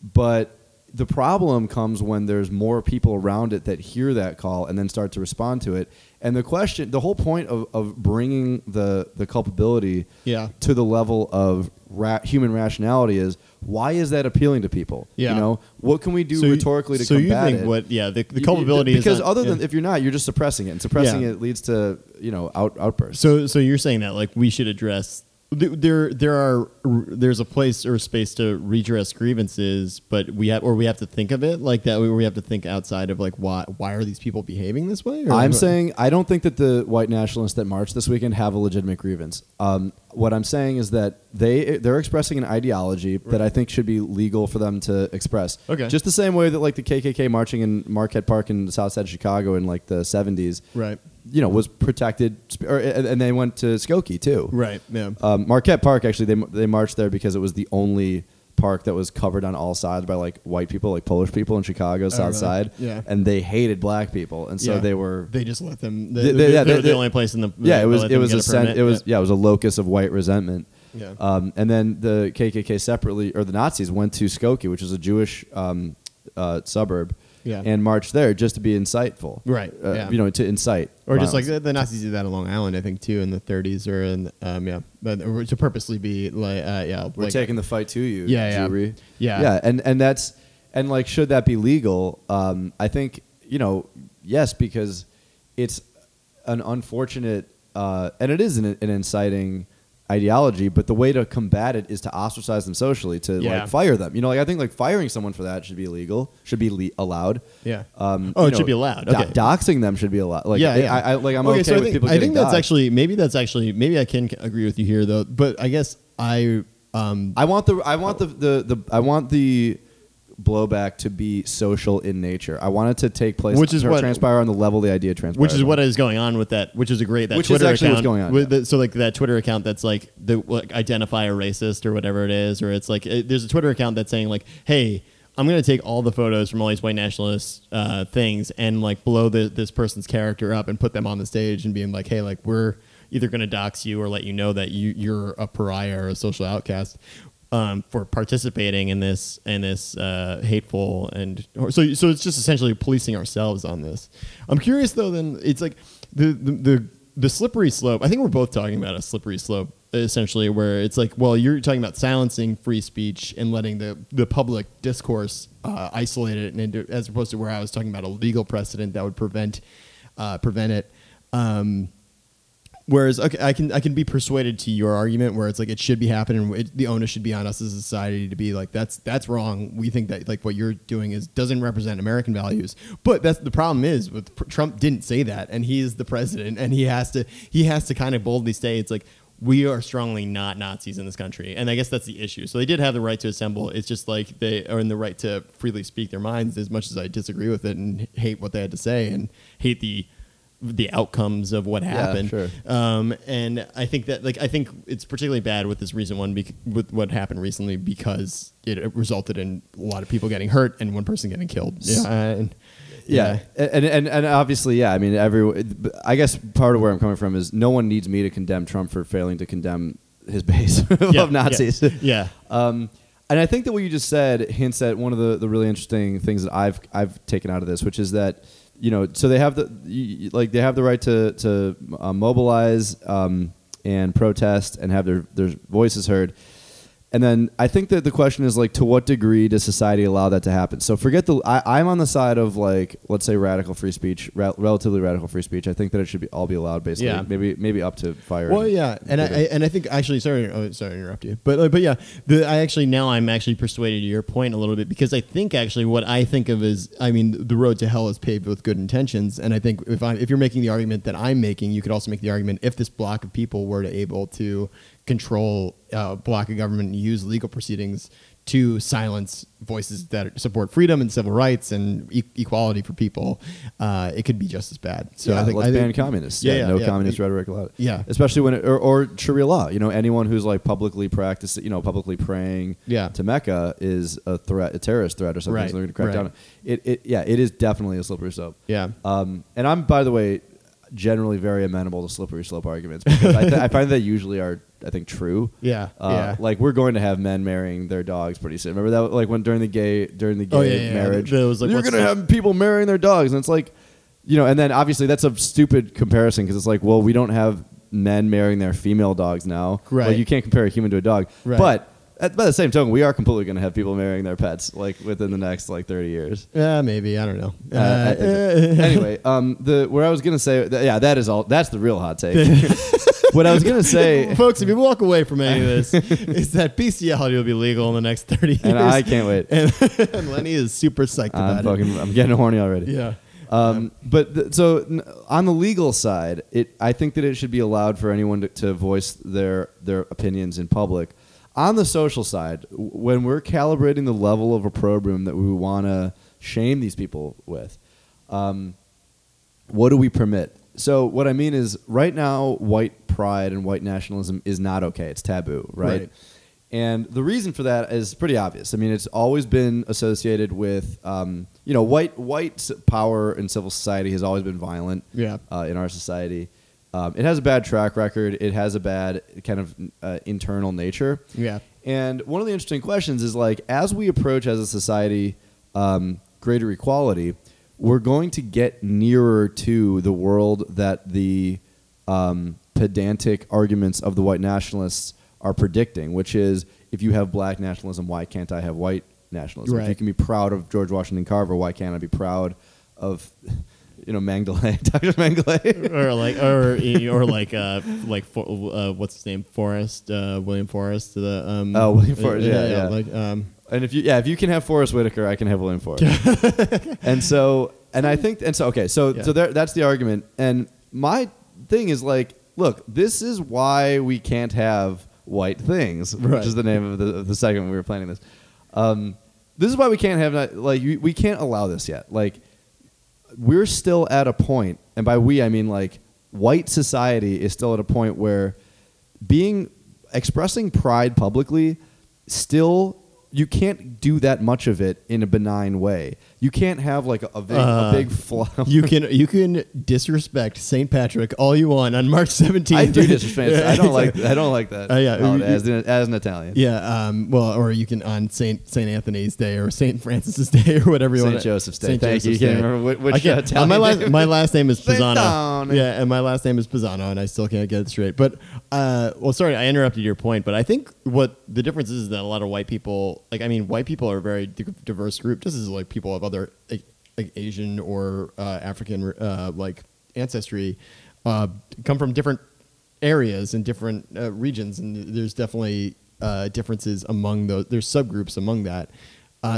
but the problem comes when there's more people around it that hear that call and then start to respond to it. And the question, the whole point of, of bringing the, the culpability Yeah. to the level of ra- human rationality is why is that appealing to people? Yeah. You know, what can we do So you- rhetorically to so you think it? what? Yeah, the, the culpability you, is because other than yeah. if you're not, you're just suppressing it, and suppressing Yeah. it leads to you know out outbursts. So, so you're saying that like we should address there there are there's a place or a space to redress grievances, but we have or we have to think of it like that. Where we have to think outside of like why why are these people behaving this way? I'm saying I don't think that the white nationalists that marched this weekend have a legitimate grievance. Um, what I'm saying is that they they're expressing an ideology that I think should be legal for them to express. Okay. Just the same way that like the KKK marching in Marquette Park in the South Side of Chicago in like the 70s, right, you know, was protected, or, and they went to Skokie too. right, yeah, Um, Marquette Park actually they they marched there because it was the only park that was covered on all sides by like white people, like Polish people in Chicago South Oh, really? Side, Yeah. and they hated black people, and so Yeah. they were they just let them. They- They, they- yeah, they- the only place in the yeah, it was it was get a sen- it was yeah. it was a locus of white resentment. Yeah. Um, and then the KKK separately or the Nazis went to Skokie, which is a Jewish um, uh, suburb, Yeah. and march there just to be insightful, Right, Uh, yeah. You know, to incite Or just like the, the Nazis did that on Long Island, I think, too, in the 30s or in um, yeah, but to purposely be like uh, yeah, we're like, taking the fight to you, Yeah, yeah. Yeah. yeah, and and that's and like should that be legal? Um, I think you know yes because it's an unfortunate uh, and it is an, an inciting ideology, but the way to combat it is to ostracize them socially, to Yeah. like fire them. You know, like I think like firing someone for that should be illegal, should be le- allowed. Yeah. Um, Oh, it should be allowed. do- Okay. doxing them should be allowed. Like, yeah, I, yeah. I, I- like I'm okay, so I with think, people I think that's doxed. actually maybe that's actually maybe I can agree with you here though. But I guess I um I want the I want the, the, the I want the blowback to be social in nature. I want it to take place Which is to what- transpire on the level the idea transpires. which is on. what is going on with that, which is a great that Which is Twitter actually what's going on, with yeah. the- so like that Twitter account that's like the like, identify a racist or whatever it is, or it's like it, there's a Twitter account that's saying like, hey. I'm gonna take all the photos from all these white nationalist uh, things and like blow the, this person's character up and put them on the stage and being like, hey, like we're either gonna dox you or let you know that you you're a pariah or a social outcast um, for participating in this in this uh, hateful and so so it's just essentially policing ourselves on this. I'm curious though. Then it's like the the the, the slippery slope. I think we're both talking about a slippery slope essentially, where it's like, well, you're talking about silencing free speech and letting the the public discourse uh, isolate it, and into, as opposed to where I was talking about a legal precedent that would prevent uh, prevent it. Um, Whereas okay, I can I can be persuaded to your argument where it's like it should be happening. It, the onus should be on us as a society to be like that's that's wrong. We think that like what you're doing is doesn't represent American values. But that's the problem is with Trump didn't say that, and he is the president, and he has to he has to kind of boldly say it's like we are strongly not Nazis in this country, and I guess that's the issue. So they did have the right to assemble. It's just like they are in the right to freely speak their minds. As much as I disagree with it and hate what they had to say and hate the the outcomes of what happened. sure. Um, and I think that like I think it's particularly bad with this recent one bec- with what happened recently because it resulted in a lot of people getting hurt and one person getting killed. Yeah, and yeah, and, and and obviously, yeah. I mean, every. I guess part of where I'm coming from is no one needs me to condemn Trump for failing to condemn his base <laughs> Yeah, of Nazis. yeah, yeah. Um, and I think that what you just said hints at one of the, the really interesting things that I've I've taken out of this, which is that you know, so they have the like they have the right to to uh, mobilize um, and protest and have their their voices heard. And then I think that the question is like, to what degree does society allow that to happen? So forget the. I, I'm on the side of like, let's say radical free speech, re- relatively radical free speech. I think that it should be all be allowed, basically. Yeah. Maybe maybe up to fire. Well, yeah, and I, I and I think actually, sorry, oh, sorry to interrupt you, but uh, but yeah, the, I actually now I'm actually persuaded to your point a little bit because I think actually what I think of is, I mean, the road to hell is paved with good intentions, and I think if I if you're making the argument that I'm making, you could also make the argument if this block of people were to able to control uh, block of government and use legal proceedings to silence voices that support freedom and civil rights and e- equality for people, uh, it could be just as bad. So yeah, I think let's I ban think, communists. Yeah, Yeah, yeah, no communist rhetoric allowed. Yeah. especially when it, or, or Sharia law. You know, anyone who's like publicly practicing, you know, publicly praying to Mecca is a threat, a terrorist threat or something. Right, So they're going to crack right. down. It, it, yeah, it is definitely a slippery slope. Yeah. Um, and I'm, by the way, generally very amenable to slippery slope arguments because I, th- <laughs> I find that usually are, I think, true. Yeah, Uh, yeah. Like we're going to have men marrying their dogs pretty soon. Remember that? Like when during the gay during the gay Oh, yeah, yeah, yeah. marriage, There was, like, you're going to the- have people marrying their dogs, and it's like, you know, and then obviously that's a stupid comparison because it's like, well, we don't have men marrying their female dogs now. Right. Like you can't compare a human to a dog. Right. But at, by the same token, we are completely going to have people marrying their pets like within the next like 30 years. Yeah, maybe I don't know. Uh, so. <laughs> anyway, um, the where I was gonna say, th- yeah, that is all. That's the real hot take. <laughs> what I was gonna say, <laughs> folks, if you walk away from any of this, <laughs> is that bestiality will be legal in the next thirty years. and I can't wait. And, <laughs> and Lenny is super psyched I'm about fucking, I'm getting horny already. Yeah. Um, but th- so n- on the legal side, it I think that it should be allowed for anyone to, to voice their their opinions in public. On the social side, w- when we're calibrating the level of opprobrium that we want to shame these people with, um, what do we permit? So what I mean is, right now, white pride and white nationalism is not okay. It's taboo, right? Right. And the reason for that is pretty obvious. I mean, it's always been associated with, um, you know, white white power in civil society has always been violent. Yeah. Uh, in our society, um, it has a bad track record. It has a bad kind of uh, internal nature. Yeah. And one of the interesting questions is like, as we approach as a society um, greater equality, we're going to get nearer to the world that the um, pedantic arguments of the white nationalists are predicting, which is if you have black nationalism, why can't I have white nationalism? If you can be proud of George Washington Carver, why can't I be proud of, you know, Mengele, <laughs> Dr. Mengele? or like, or <laughs> or like, uh, like, for, uh, what's his name? Forrest, uh, William Forrest. The um, Oh, William Forrest, yeah, yeah. Like, um, And if you yeah, if you can have Forest Whitaker, I can have William Forrest. <laughs> and so and I think and so okay, so Yeah. so there, that's the argument. And my thing is like, look, this is why we can't have white things, Right. which is the name of the, of the segment we were planning this. Um, this is why we can't have like we, we can't allow this yet. Like we're still at a point, and by we I mean like white society is still at a point where being expressing pride publicly still you can't do that much of it in a benign way. You can't have like a, a big, Uh, a big flower. you <laughs> can you can disrespect Saint Patrick all you want on March seventeenth. I do <laughs> disrespect. I don't like. I don't like that. Uh, yeah, as, an, as an Italian. Yeah, um, well, or you can on Saint Saint Anthony's Day or Saint Francis's Day or whatever you Saint want. Joseph's Day. Saint Thank you. Joseph's You can't Day. remember which- which, I can't- uh, Italian my last name. my last name is Pisano. Yeah, and my last name is Pisano, and I still can't get it straight. But uh, well, sorry, I interrupted your point. But I think what the difference is, is that a lot of white people, like I mean, white people are a very di- diverse group, just as like people of other like, like Asian or uh, African uh, like ancestry uh, come from different areas and different uh, regions, and there's definitely uh, differences among those. There's subgroups among that,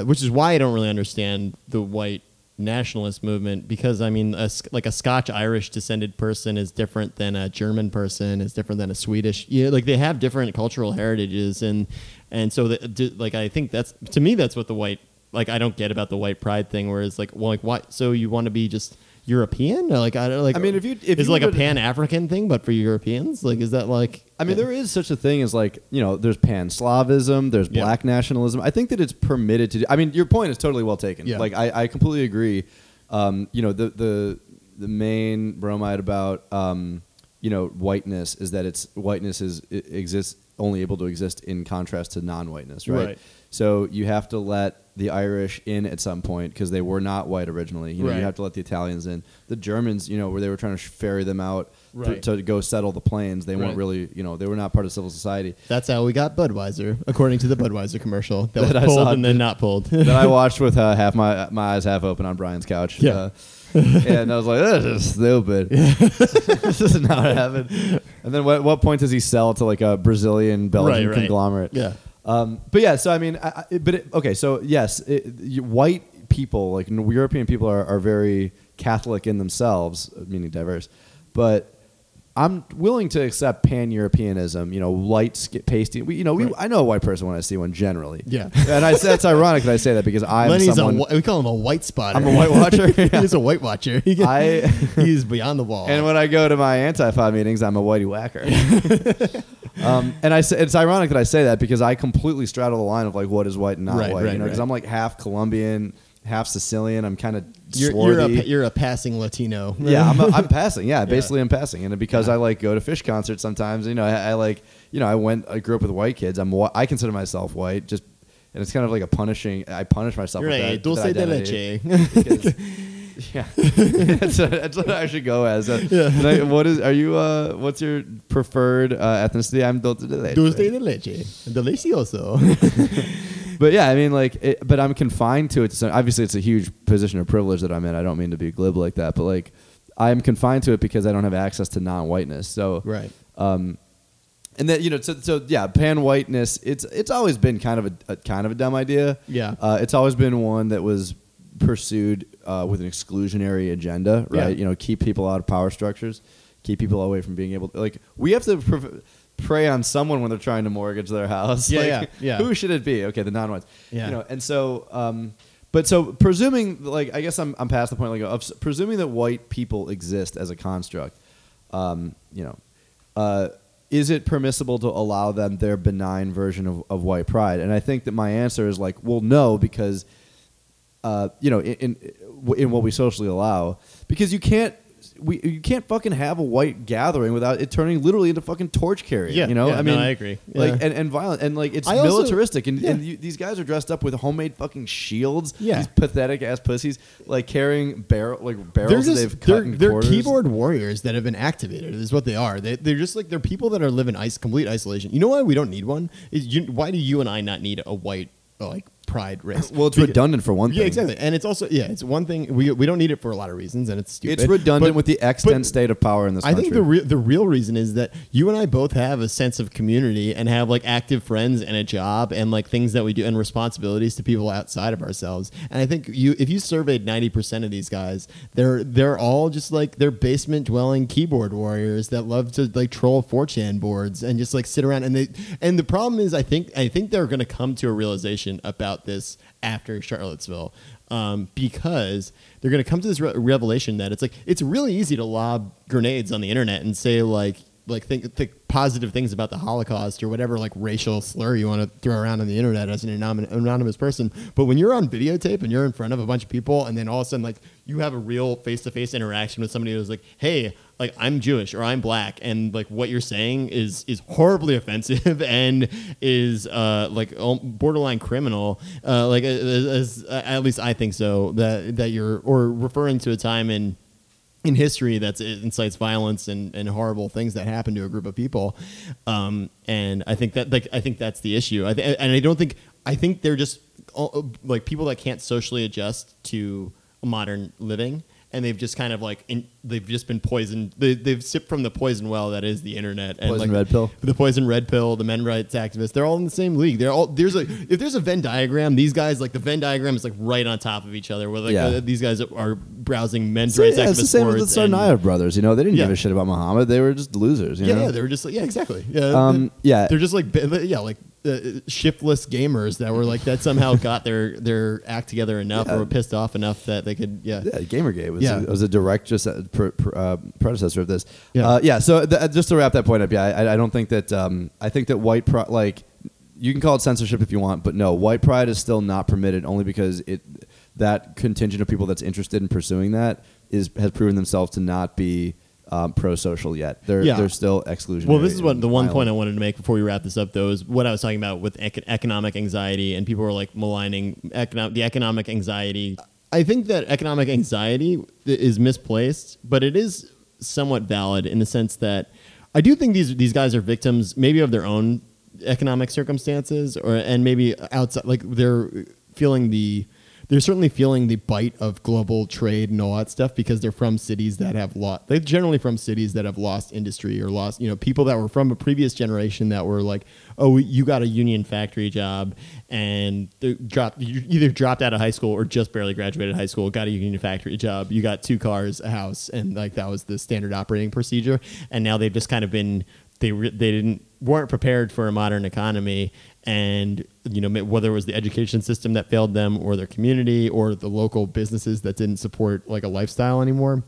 which is why I don't really understand the white nationalist movement because I mean, a, like a Scotch Irish descended person is different than a German person, is different than a Swedish. Yeah, like they have different cultural heritages, and and so the, like I think that's to me that's what the white like I don't get about the white pride thing, where it's like, well, like why? So you want to be just European? Or like I don't like. I mean, if you- if is you like a would- Pan African thing, but for Europeans, like is that like? I mean, there is such a thing as like you know, there's pan Slavism, there's Yeah. black nationalism. I think that it's permitted to. do I mean, your point is totally well taken. Yeah. Like I, I completely agree um, you know, the the the main bromide about um, you know whiteness is that it's whiteness is it exists only able to exist in contrast to non-whiteness, right? Right. So you have to let the Irish in at some point because they were not white originally. You know, Right. you have to let the Italians in. The Germans, you know, where they were trying to ferry them out to- Right. to, go settle the plains, they weren't Right. really, you know, they were not part of civil society. That's how we got Budweiser, according to the Budweiser commercial that, <laughs> That I was saw. pulled and then not pulled. <laughs> that I <laughs> watched with uh, half my my eyes half open on Brian's couch. Yeah. Uh, and I was like, this is stupid. this is not happening. And then what, what point does he sell to like a Brazilian Belgian Right, right. conglomerate? Yeah. Um, but yeah, so I mean, I, I, but it, okay, so yes, it, you, white people, like European people, are, are very Catholic in themselves, meaning diverse. But I'm willing to accept pan Europeanism. You know, light, sk- pasty. We, you know, we, Right. I know a white person when I see one generally. Yeah. <laughs> and I that's ironic that I say that because I'm Lenny's someone. a we call him a white spotter. I'm a white watcher. <laughs> Yeah. He's a white watcher. He can- I- <laughs> he's beyond the wall. And when I go to my anti-pod meetings, I'm a whitey whacker. Um, and I say, it's ironic that I say that because I completely straddle the line of like what is white and not Right, white. right, you know, because right. I'm like half Colombian, half Sicilian. I'm kind of you're, you're, a, you're a passing Latino. yeah, I'm, I'm <laughs> passing. Yeah, basically I'm passing, and because I like go to Phish concerts sometimes. You know, I, I like you know I went I grew up with white kids. I'm whi- I consider myself white. Just and it's kind of like a punishing. I punish myself. with Right. that, Dulce that de identity. leche. <laughs> Because- <laughs> <laughs> yeah, <laughs> that's, what, that's what I should go as. Uh, like, what is? Are you? Uh, what's your preferred uh, ethnicity? I'm dulce de leche. Dulce de leche. Delicioso. <laughs> But yeah, I mean, like, it, but I'm confined to it. So obviously, it's a huge position of privilege that I'm in. I don't mean to be glib like that, but like, I'm confined to it because I don't have access to non-whiteness. So right. um, and then you know, so, so yeah, pan whiteness. It's it's always been kind of a, a kind of a dumb idea. Yeah. uh, it's always been one that was pursued uh, with an exclusionary agenda, right? Yeah. You know, keep people out of power structures, keep people away from being able. to, Like we have to. Pre- prey on someone when they're trying to mortgage their house <laughs> Yeah, Like, yeah, yeah. who should it be okay the non-whites Yeah. you know and so um but so presuming like i guess i'm, I'm past the point like of presuming that white people exist as a construct um you know uh is it permissible to allow them their benign version of, of white pride and i think that my answer is like well no because uh, you know, in, in in what we socially allow, because you can't we you can't fucking have a white gathering without it turning literally into fucking torch carrying. Yeah, you know, yeah, I no, mean, I agree. Like Yeah. and, and violent and like it's I militaristic and, and yeah. you, these guys are dressed up with homemade fucking shields. Yeah. these pathetic ass pussies like carrying barrel like They're barrels that just they've cut they're, in they're quarters. keyboard warriors that have been activated. Is what they are. They, they're just like they're people that are living ice complete isolation. You know why we don't need one? Is you, why do you and I not need a white like pride race? Well, it's Because- redundant for one thing. Yeah, exactly. And it's also yeah, it's one thing we we don't need it for a lot of reasons, and it's stupid. It's redundant But- with the extant but state of power in this I country. think the real the real reason is that you and I both have a sense of community and have like active friends and a job and like things that we do and responsibilities to people outside of ourselves. And I think you if you surveyed ninety percent of these guys, they're they're all just like they're basement dwelling keyboard warriors that love to like troll 4chan boards and just like sit around and they and the problem is I think I think they're gonna come to a realization about this after Charlottesville. Um, because they're going to come to this re- revelation that it's like it's really easy to lob grenades on the internet and say like like think, think positive things about the Holocaust or whatever like racial slur you want to throw around on the internet as an anonymous, person. But when you're on videotape and you're in front of a bunch of people and then all of a sudden like you have a real face to face interaction with somebody who's like, hey, like I'm Jewish or I'm black and like what you're saying is is horribly <laughs> offensive and is uh like borderline criminal. Uh, like as, as, at least I think so that that you're or referring to a time in in history that incites violence and, and horrible things that happen to a group of people. Um, and i think that like i think that's the issue. I th- and i don't think i think they're just all, like people that can't socially adjust to modern living and they've just kind of like in, they've just been poisoned they, they've sipped from the poison well that is the internet and Poison like red pill? the poison red pill the men rights activists they're all in the same league they're all there's a if there's a venn diagram these guys like the venn diagram is like right on top of each other where like Yeah. uh, these guys are browsing men's So, rights yeah, activist it's the same with the Tsarnaev brothers. You know, they didn't give a shit about Muhammad. They were just losers. You Yeah, know? yeah, they were just like, yeah, exactly. Yeah, Um, yeah. they're just like, yeah, like uh, shiftless gamers that were like that somehow <laughs> got their their act together enough Yeah. or were pissed off enough that they could, yeah, Yeah, Gamergate was, Yeah. a, was a direct just a pr- pr- uh, predecessor of this. Yeah. uh, yeah. So th- just to wrap that point up, yeah, I, I don't think that um, I think that white pride, like you can call it censorship if you want, but no, white pride is still not permitted only because it that contingent of people that's interested in pursuing that is has proven themselves to not be um, pro-social yet. They're Yeah. they're still exclusionary. Well, this is what the one point I wanted to make before we wrap this up, though, is what I was talking about with ec- economic anxiety, and people were like maligning the economic anxiety. I think that economic anxiety is misplaced, but it is somewhat valid in the sense that I do think these these guys are victims, maybe of their own economic circumstances, or and maybe outside, like they're feeling the they're certainly feeling the bite of global trade and all that stuff because they're from cities that have lost. They're generally from cities that have lost industry or lost, you know, people that were from a previous generation that were like, oh, you got a union factory job and dropped, you either dropped out of high school or just barely graduated high school, got a union factory job, you got two cars, a house, and like that was the standard operating procedure. And now they've just kind of been they re- they didn't weren't prepared for a modern economy and you know whether it was the education system that failed them or their community or the local businesses that didn't support like a lifestyle anymore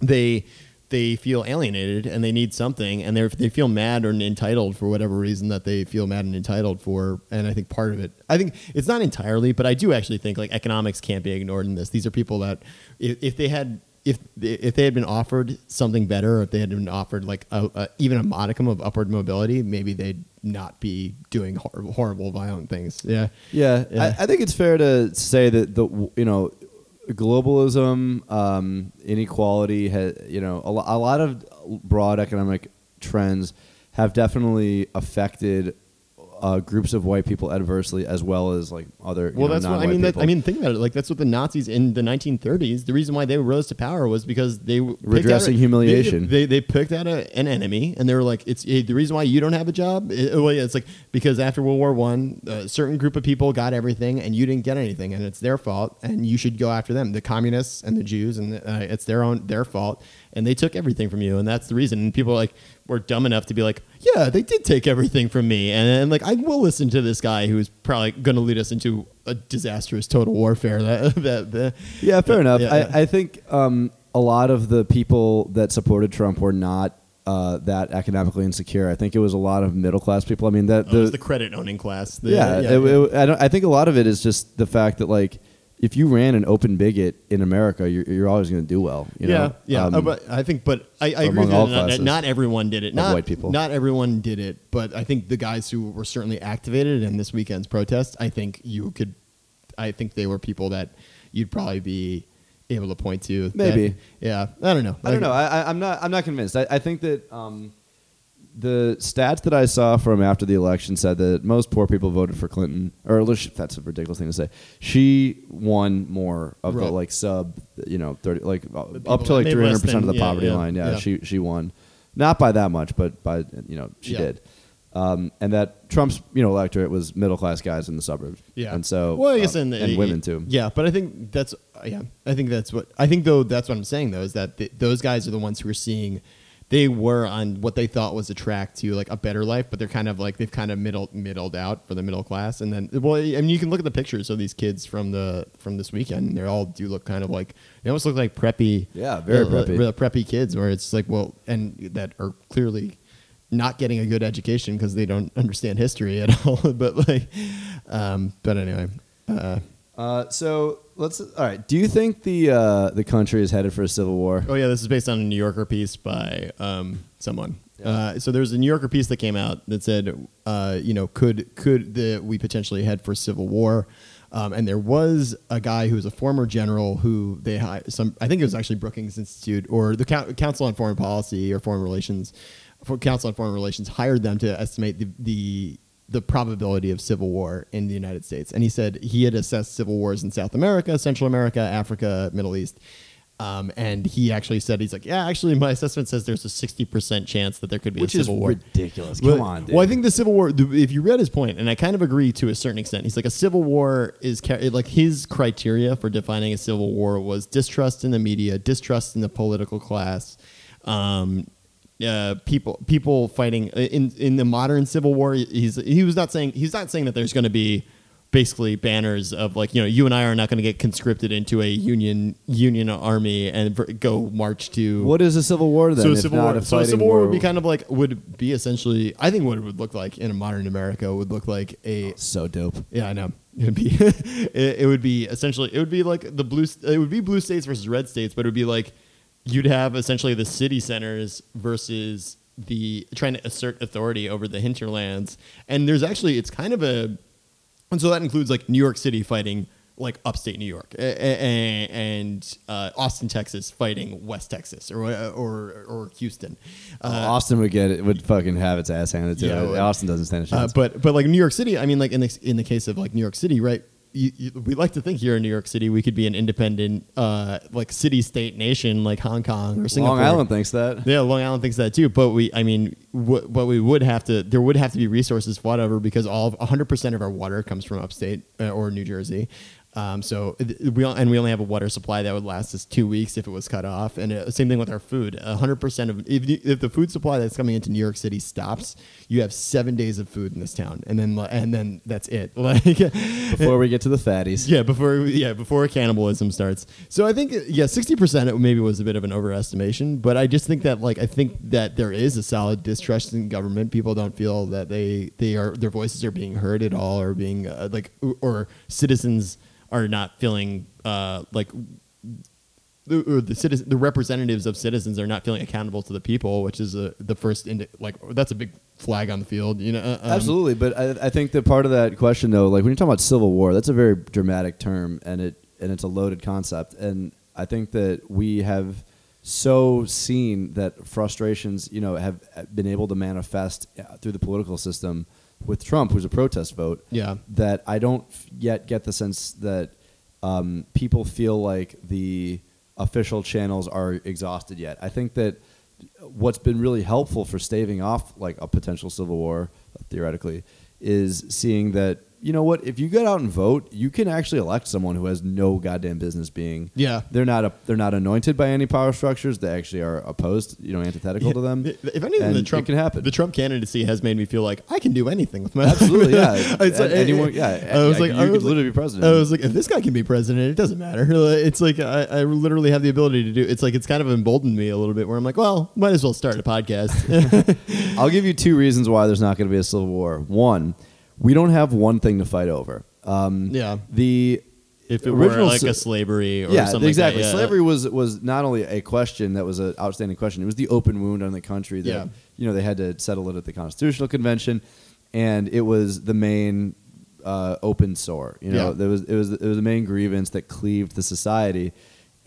they they feel alienated and they need something and they they feel mad or entitled for whatever reason that they feel mad and entitled for. And I think part of it I think it's not entirely but I do actually think like economics can't be ignored in this. These are people that if, if they had if if they had been offered something better or if they had been offered like a, a, even a modicum of upward mobility maybe they'd not be doing horrible, horrible violent things. Yeah. Yeah, Yeah. I, I think it's fair to say that the you know globalism, um, inequality, has, you know, a, a lot of broad economic trends have definitely affected uh, groups of white people adversely, as well as like other. Well, know, that's what I mean. That. I mean, think about it. Like that's what the Nazis in the 1930s. The reason why they rose to power was because they w- picked out Redressing a- humiliation. They, they, they picked out a, an enemy, and they were like, "It's the reason why you don't have a job." Eh, well, yeah, it's like because after World War One, a certain group of people got everything, and you didn't get anything, and it's their fault, and you should go after them. The communists and the Jews, and uh, it's their own their fault, and they took everything from you, and that's the reason. And people like were dumb enough to be like, "Yeah, they did take everything from me," and, and like I will listen to this guy who's probably going to lead us into a disastrous total warfare. That <laughs> that, that Yeah, fair enough. Yeah, yeah. I, I think um, a lot of the people that supported Trump were not uh, that economically insecure. I think it was a lot of middle class people. I mean, that Oh, the credit owning class. The- yeah, it- it- I, I think a lot of it is just the fact that like if you ran an open bigot in America, you're, you're always going to do well. You yeah, know? yeah. Um, Uh, but I think, but I, I agree you. Not, not everyone did it. Not white people. Not everyone did it, but I think the guys who were certainly activated in this weekend's protest, I think you could, I think they were people that you'd probably be able to point to. that- Maybe. yeah. I don't know. I don't know. I, I, I'm not. I'm not convinced. I, I think that um, the stats that I saw from after the election said that most poor people voted for Clinton. Or that's a ridiculous thing to say. She won more of Right. the like sub, you know, thirty like up to like three hundred percent of the yeah, poverty yeah, line. Yeah, yeah. she she won, not by that much, but by you know she did. Um, and that Trump's you know electorate was middle class guys in the suburbs. Yeah, and so well, I guess um, and, and women too. Yeah, but I think that's yeah. I think that's what I think though. That's what I'm saying though is that th- those guys are the ones who are seeing. They were on what they thought was a track to like a better life, but they're kind of like they've kind of middle middled out for the middle class. And then, well, I mean, you can look at the pictures of these kids from the from this weekend. They all do look kind of like they almost look like preppy. Yeah, very uh, preppy. preppy kids, where it's like well, and that are clearly not getting a good education because they don't understand history at <laughs> all. but like, um, but anyway, uh, Uh, so let's. All right. Do you think the uh, the country is headed for a civil war? oh yeah, this is based on a New Yorker piece by um, someone. Uh, so there's a New Yorker piece that came out that said, uh, you know, could could the we potentially head for civil war? Um, and there was a guy who was a former general who they hi- some I think it was actually Brookings Institute or the Coun- Council on Foreign Policy or Foreign Relations, Council on Foreign Relations hired them to estimate the, the the probability of civil war in the United States. And he said he had assessed civil wars in South America, Central America, Africa, Middle East. Um, and he actually said, he's like, yeah, actually, my assessment says there's a 60% chance that there could be Which a civil war. ridiculous. Well- Come on, dude. Well, I think the Civil War, if you read his point, and I kind of agree to a certain extent, he's like, a civil war is, like, his criteria for defining a civil war was distrust in the media, distrust in the political class, um, uh, people people fighting in in the modern civil war. He's he was not saying he's not saying that there's going to be basically banners of like you know you and I are not going to get conscripted into a union union army and go march to What is a civil war then? so a if civil not war. a So a fighting civil war war would be kind of like would be essentially. I think what it would look like in a modern America would look like a. so dope. Yeah, I know. <laughs> It'd be <laughs> it, it would be essentially it would be like the blue it would be blue states versus red states, but it would be like you'd have essentially the city centers versus the trying to assert authority over the hinterlands. And there's actually it's kind of a and so that includes like New York City fighting like upstate New York and uh, Austin, Texas fighting West Texas or or or Houston. Uh, Austin would get it, would fucking have its ass handed to Yeah, it. Austin doesn't stand a Uh, chance. but but like New York City, I mean, like in the in the case of like New York City, right? You, you, we like to think here in New York City we could be an independent, uh, like city state nation, like Hong Kong or Singapore. Long Island thinks that. Yeah, Long Island thinks that too. But we, I mean, w- but we would have to. There would have to be resources whatever because all 100 percent of our water comes from upstate uh, or New Jersey. Um, so we all- and we only have a water supply that would last us two weeks if it was cut off. And uh, same thing with our food. 100 percent of if, you, if the food supply that's coming into New York City stops, you have seven days of food in this town, and then and then that's it. <laughs> Like Before we get to the fatties. yeah, before yeah, before cannibalism starts. So I think yeah, sixty percent maybe was a bit of an overestimation, but I just think that like I think that there is a solid distrust in government. People don't feel that they they are their voices are being heard at all, or being uh, like or citizens are not feeling uh, like the, the citizen, the representatives of citizens are not feeling accountable to the people, which is a, the first indi- like that's a big flag on the field. You know, uh, um, Absolutely, but I, I think that part of that question, though, like when you're talking about civil war, that's a very dramatic term, and it and it's a loaded concept. And I think that we have so seen that frustrations, you know, have been able to manifest uh, through the political system with Trump, who's a protest vote. Yeah. That I don't yet get the sense that um, people feel like the official channels are exhausted yet. I think that what's been really helpful for staving off like a potential civil war theoretically is seeing that you know what if you get out and vote you can actually elect someone who has no goddamn business being Yeah. they're not a, they're not anointed by any power structures they actually are opposed you know antithetical to them If anything, and the Trump can happen The Trump candidacy has made me feel like I can do anything with my Absolutely, yeah. <laughs> It's And anyone- yeah, I was yeah, like, you I could was literally be president. I was like, if this guy can be president, it doesn't matter. <laughs> It's like I, I literally have the ability to do. It's like it's kind of emboldened me a little bit. Where I'm like, well, might as well start a podcast. <laughs> I'll give you two reasons why there's not going to be a civil war. One, we don't have one thing to fight over. Um, Yeah. The if it were like a slavery or yeah, something exactly. like that, yeah. Slavery was was not only a question that was an outstanding question. It was the open wound on the country that Yeah. you know they had to settle it at the Constitutional Convention, and it was the main uh, open sore. You know, Yeah. there was it was it was the main grievance that cleaved the society.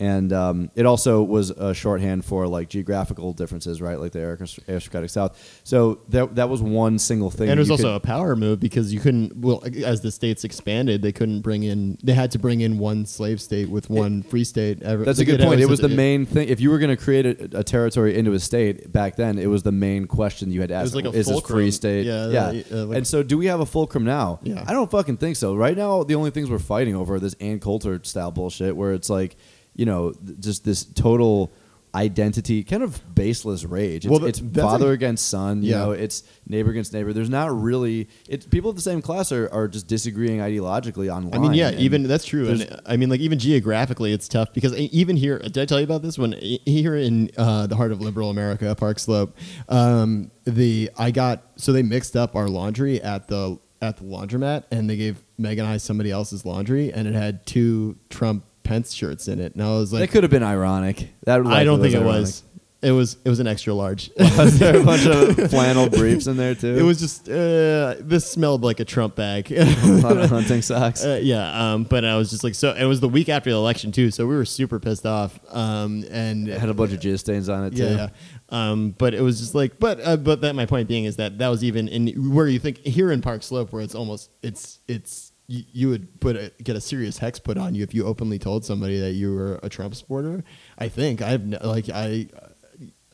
And um, it also was a shorthand for like geographical differences, right? Like the aristocratic South. So that that was one single thing. And it was also could- a power move because you couldn't. Well, as the states expanded, they couldn't bring in. They had to bring in one slave state with one free state. Ever, That's a good point. It was the to- main thing. If you were going to create a, a territory into a state back then, it was the main question you had to ask. was like a is this fulcrum. free state? Yeah, yeah. uh, like- and so, do we have a fulcrum now? Yeah. I don't fucking think so. Right now, the only things we're fighting over are this Ann Coulter style bullshit, where it's like, you know, th- just this total identity, kind of baseless rage. It's, Well, it's father a- against son. You Yeah. know, it's neighbor against neighbor. There's not really. It's people of the same class are, are just disagreeing ideologically online. I mean, yeah, even that's true. And I mean, like even geographically, it's tough because even here, did I tell you about this? When e- here in uh, the heart of liberal America, Park Slope, um, the I got so they mixed up our laundry at the at the laundromat, and they gave Meg and I somebody else's laundry, and it had two Trump Pence shirts in it, and I was like, That could have been ironic. That I don't think it ironic. was. It was it was an extra large. <laughs> Was there a bunch of <laughs> flannel briefs in there too? It was just uh, this smelled like a Trump bag. <laughs> a lot of hunting socks. Uh, yeah, um, but I was just like, so it was the week after the election too, so we were super pissed off. Um, and it had a bunch of jizz stains on it too. yeah, yeah. Um, but it was just like, but uh, but that my point being is that that was even in where you think here in Park Slope, where it's almost it's it's you, you would put a, get a serious hex put on you if you openly told somebody that you were a Trump supporter. I think I've like I.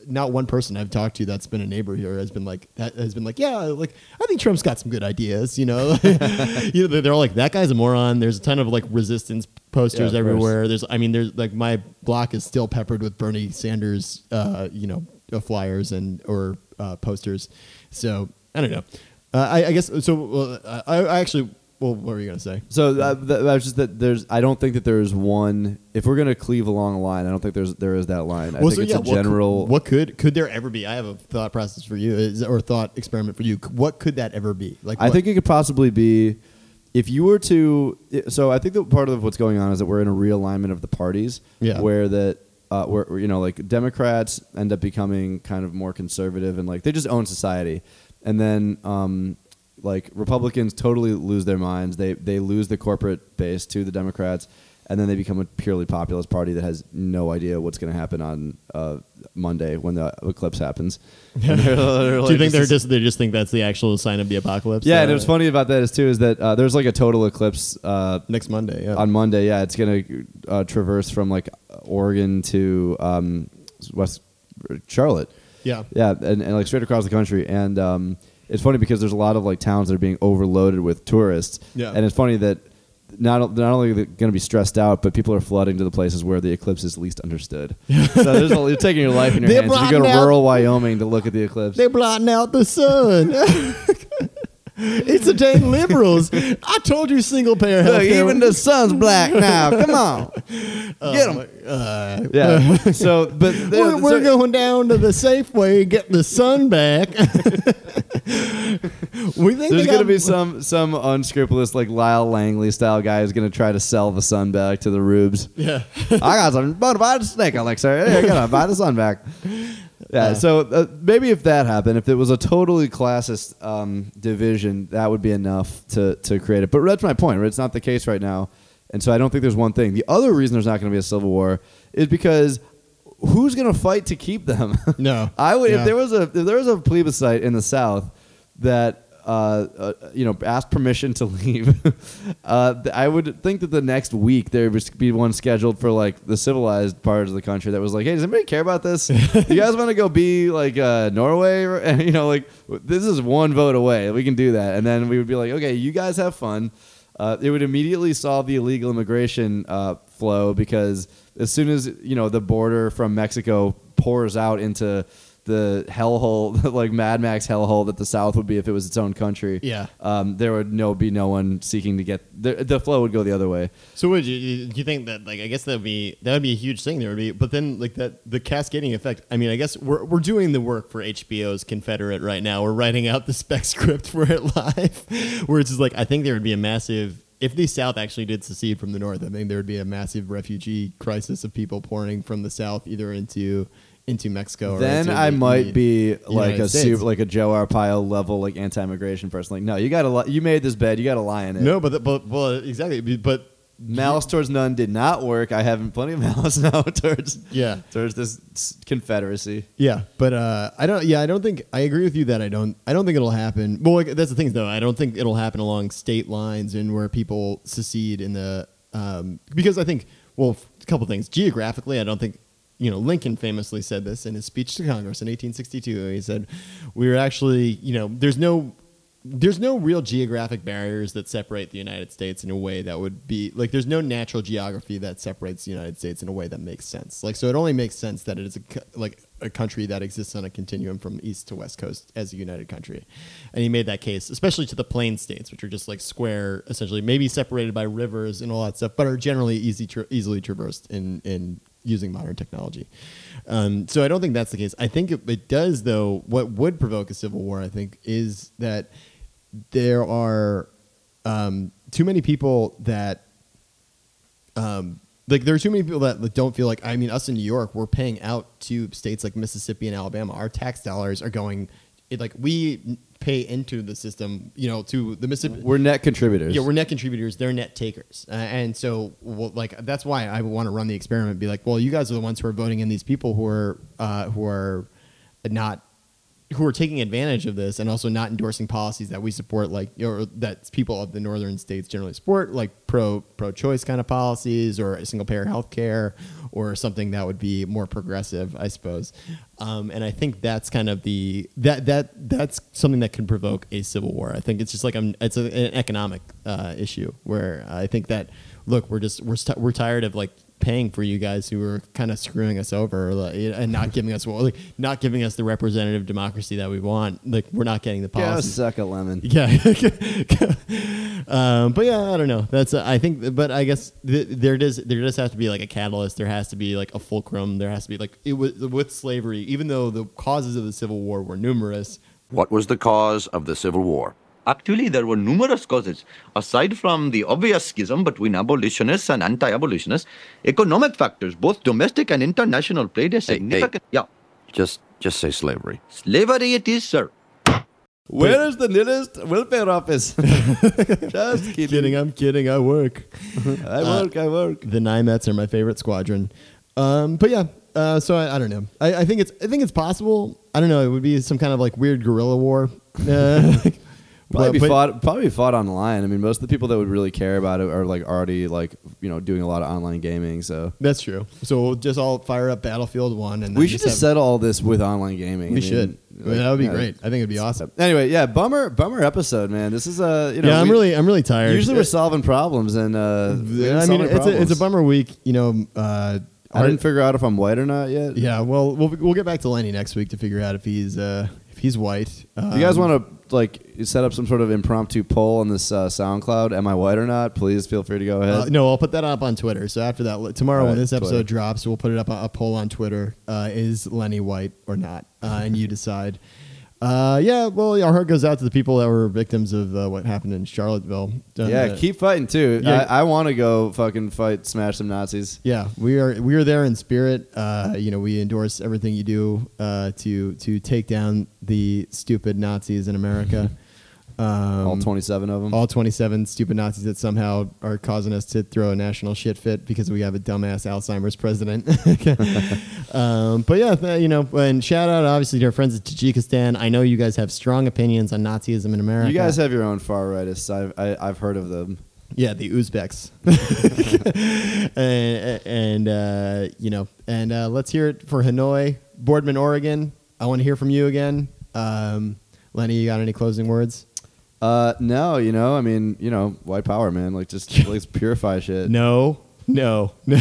Not one person I've talked to that's been a neighbor here has been like that has been like yeah like I think Trump's got some good ideas you know <laughs> <laughs> you know they're- all like that guy's a moron there's a ton of like resistance posters Yeah, of course. everywhere there's I mean there's like my block is still peppered with Bernie Sanders uh, you know uh, flyers and or uh, posters so I don't know uh, I, I guess so I, I actually well what were you gonna say So that, that was just that there's. I don't think that there's one. If we're gonna cleave along a line, I don't think there's there is that line. I Well, think so it's yeah, a what could- general. What could, could there ever be? I have a thought process for you, is, or thought experiment for you. What could that ever be? Like, I what- think it could possibly be if you were to, so I think that part of what's going on is that we're in a realignment of the parties, Yeah. where that. Uh, where, you know, like Democrats end up becoming kind of more conservative and like they just own society, and then um, like Republicans totally lose their minds. They they lose the corporate base to the Democrats, and then they become a purely populist party that has no idea what's going to happen on uh, Monday when the eclipse happens. <laughs> They're- they're Do you think they're just they just think that's the actual sign of the apocalypse? Yeah, Uh, and what's funny about that is too is that uh, there's like a total eclipse uh, next Monday. Yeah. on Monday. Yeah, it's gonna uh, traverse from like Oregon to um, West Charlotte. yeah. Yeah, and, and like straight across the country. And um, it's funny because there's a lot of like towns that are being overloaded with tourists. Yeah. And it's funny that not not only are they going to be stressed out, but people are flooding to the places where the eclipse is least understood. <laughs> so there's a, you're taking your life in your They're hands. If you go to out- rural Wyoming to look at the eclipse. They're blotting out the sun. <laughs> it's the dang liberals. I told you single payer health. Look, even the sun's black now. <laughs> Come on, get them. Uh, Yeah. <laughs> So, but we're, we're going down to the Safeway get the sun back. <laughs> we think There's gonna be some some unscrupulous like Lyle Langley style guy who's gonna try to sell the sun back to the rubes. Yeah. I got some bona fide snake elixir. Here, get on, buy the sun back. Yeah. So uh, maybe if that happened, if it was a totally classist um, division, that would be enough to to create it. But that's my point. Right? It's not the case right now, and so I don't think there's one thing. The other reason there's not going to be a civil war is because who's going to fight to keep them? <laughs> No. I would Yeah. if there was a if there was a plebiscite in the South that uh, uh, you know asked permission to <laughs> leave. uh, I would think that the next week there would be one scheduled for like the civilized parts of the country that was like, hey, does anybody care about this? you guys want to go be like uh, Norway? <laughs> And you know, like this is one vote away. We can do that, and then we would be like, okay, you guys have fun. Uh, it would immediately solve the illegal immigration uh, flow because as soon as you know the border from Mexico pours out into the hellhole, <laughs> like Mad Max hellhole that the South would be if it was its own country. Yeah. um, there would no be no one seeking to get the, the flow would go the other way. So would you, do you think that like I guess that would be that would be a huge thing there would be but then like that the cascading effect I mean I guess we're we're doing the work for HBO's Confederate right now we're writing out the <laughs> spec script for it live <laughs> where it's just like I think there would be a massive if the South actually did secede from the North I think there would be a massive refugee crisis of people pouring from the South either into into Mexico or then into I the- might the be like United a States. super, like a Joe Arpaio level like anti-immigration person. Like, no, you got to li- you made this bed, you got to lie in it. no but the, but well exactly but Malice towards none did not work. I have plenty of <laughs> malice now towards Yeah. towards this Confederacy. Yeah, but uh, I don't. Yeah, I don't think I agree with you that I don't. I don't think it'll happen. Well, like, that's the thing, though. I don't think it'll happen along state lines and where people secede in the um, because I think well, a couple things geographically. I don't think you know Lincoln famously said this in his speech to Congress in 1862. He said, "We are actually you know there's no." There's no real geographic barriers that separate the United States in a way that would be like there's no natural geography that separates the United States in a way that makes sense. Like so it only makes sense that it is a like a country that exists on a continuum from east to west coast as a united country. And he made that case especially to the plain states which are just like square essentially maybe separated by rivers and all that stuff but are generally easy tra- easily traversed in in using modern technology. Um, so I don't think that's the case. I think it, it does, though. What would provoke a civil war, I think, is that there are um, too many people that, um, like, there are too many people that don't feel like. I mean, us in New York, we're paying out to states like Mississippi and Alabama. Our tax dollars are going. It, like we pay into the system, you know, to the Mississippi. We're net contributors. Yeah, we're net contributors. They're net takers, uh, and so well, like that's why I want to run the experiment. Be like, well, you guys are the ones who are voting in these people who are uh, who are not who are taking advantage of this and also not endorsing policies that we support, like or that people of the northern states generally support, like pro pro choice kind of policies or single payer health care or something that would be more progressive, I suppose. Um, and I think that's kind of the that that that's something that can provoke a civil war. I think it's just like um it's a, an economic uh, issue where I think that look we're just we're st- we're tired of like paying for you guys who are kind of screwing us over like, and not giving us well, like, not giving us the representative democracy that we want. Like we're not getting the yeah, policies. suck a lemon. <laughs> Yeah, um, but yeah, I don't know. That's uh, I think, but I guess th- there does there does have to be like a catalyst. There has to be like a fulcrum. There has to be like it was with slavery. Even though the causes of the Civil War were numerous, What was the cause of the Civil War? Actually, there were numerous causes. Aside from the obvious schism between abolitionists and anti abolitionists, economic factors, both domestic and international, played a Hey, hey. significant. Yeah. Just just say slavery. Slavery it is, sir. Where is the nearest welfare office? <laughs> Just kidding. Kidding, I'm kidding. I work. <laughs> I work. I work. The Nymets are my favorite squadron. Um, but yeah, uh, so I, I don't know. I, I think it's I think it's possible. I don't know. It would be some kind of like weird guerrilla war. Uh, <laughs> Probably be but- fought. Probably fought online. I mean, most of the people that would really care about it are like already like you know doing a lot of online gaming. So That's true. So we'll just all fire up Battlefield One, and we should just settle all this with online gaming. We I mean, should. like, that would be yeah. great. I think it'd be awesome. Anyway, yeah, bummer, bummer episode, man. This is a you know. yeah, I'm we- really, I'm really tired. Usually we're solving problems, and uh, I mean, it's a, it's a bummer week. You know, uh, I didn't figure out if I'm white or not yet. Yeah, well, we'll we'll get back to Lenny next week to figure out if he's uh, he's white. If you guys Um, want to like set up some sort of impromptu poll on this uh, SoundCloud, am I white or not? Please feel free to go ahead. Uh, no, I'll put that up on Twitter. So after that, tomorrow when this episode Twitter. drops, we'll put it up a poll on Twitter. Uh, is Lenny white or not? Uh, and you decide. Uh, yeah, well, our heart goes out to the people that were victims of uh, what happened in Charlottesville. Yeah, keep fighting too. Yeah. I, I want to go fucking fight, smash some Nazis. Yeah, we are we are there in spirit. Uh, you know, we endorse everything you do uh, to to take down the stupid Nazis in America. <laughs> Um, all 27 of them. all 27 stupid Nazis that somehow are causing us to throw a national shit fit because we have a dumbass Alzheimer's president. <laughs> um, but yeah, you know, and shout out obviously to our friends at Tajikistan. I know you guys have strong opinions on Nazism in America. you guys have your own far rightists. I've I, I've heard of them. Yeah, the Uzbeks. <laughs> <laughs> and and uh, you know, and uh, let's hear it for Hanoi, Boardman, Oregon. I want to hear from you again. Um, Lenny, you got any closing words? Uh, no, you know, I mean, you know, white power, man. Like, just <laughs> let's purify shit. No, no. <laughs>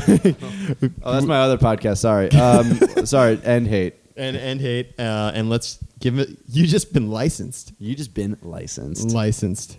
Oh, that's my other podcast. Sorry. Um, <laughs> sorry. End hate. and end hate uh, and let's give it you just been licensed You just been licensed. licensed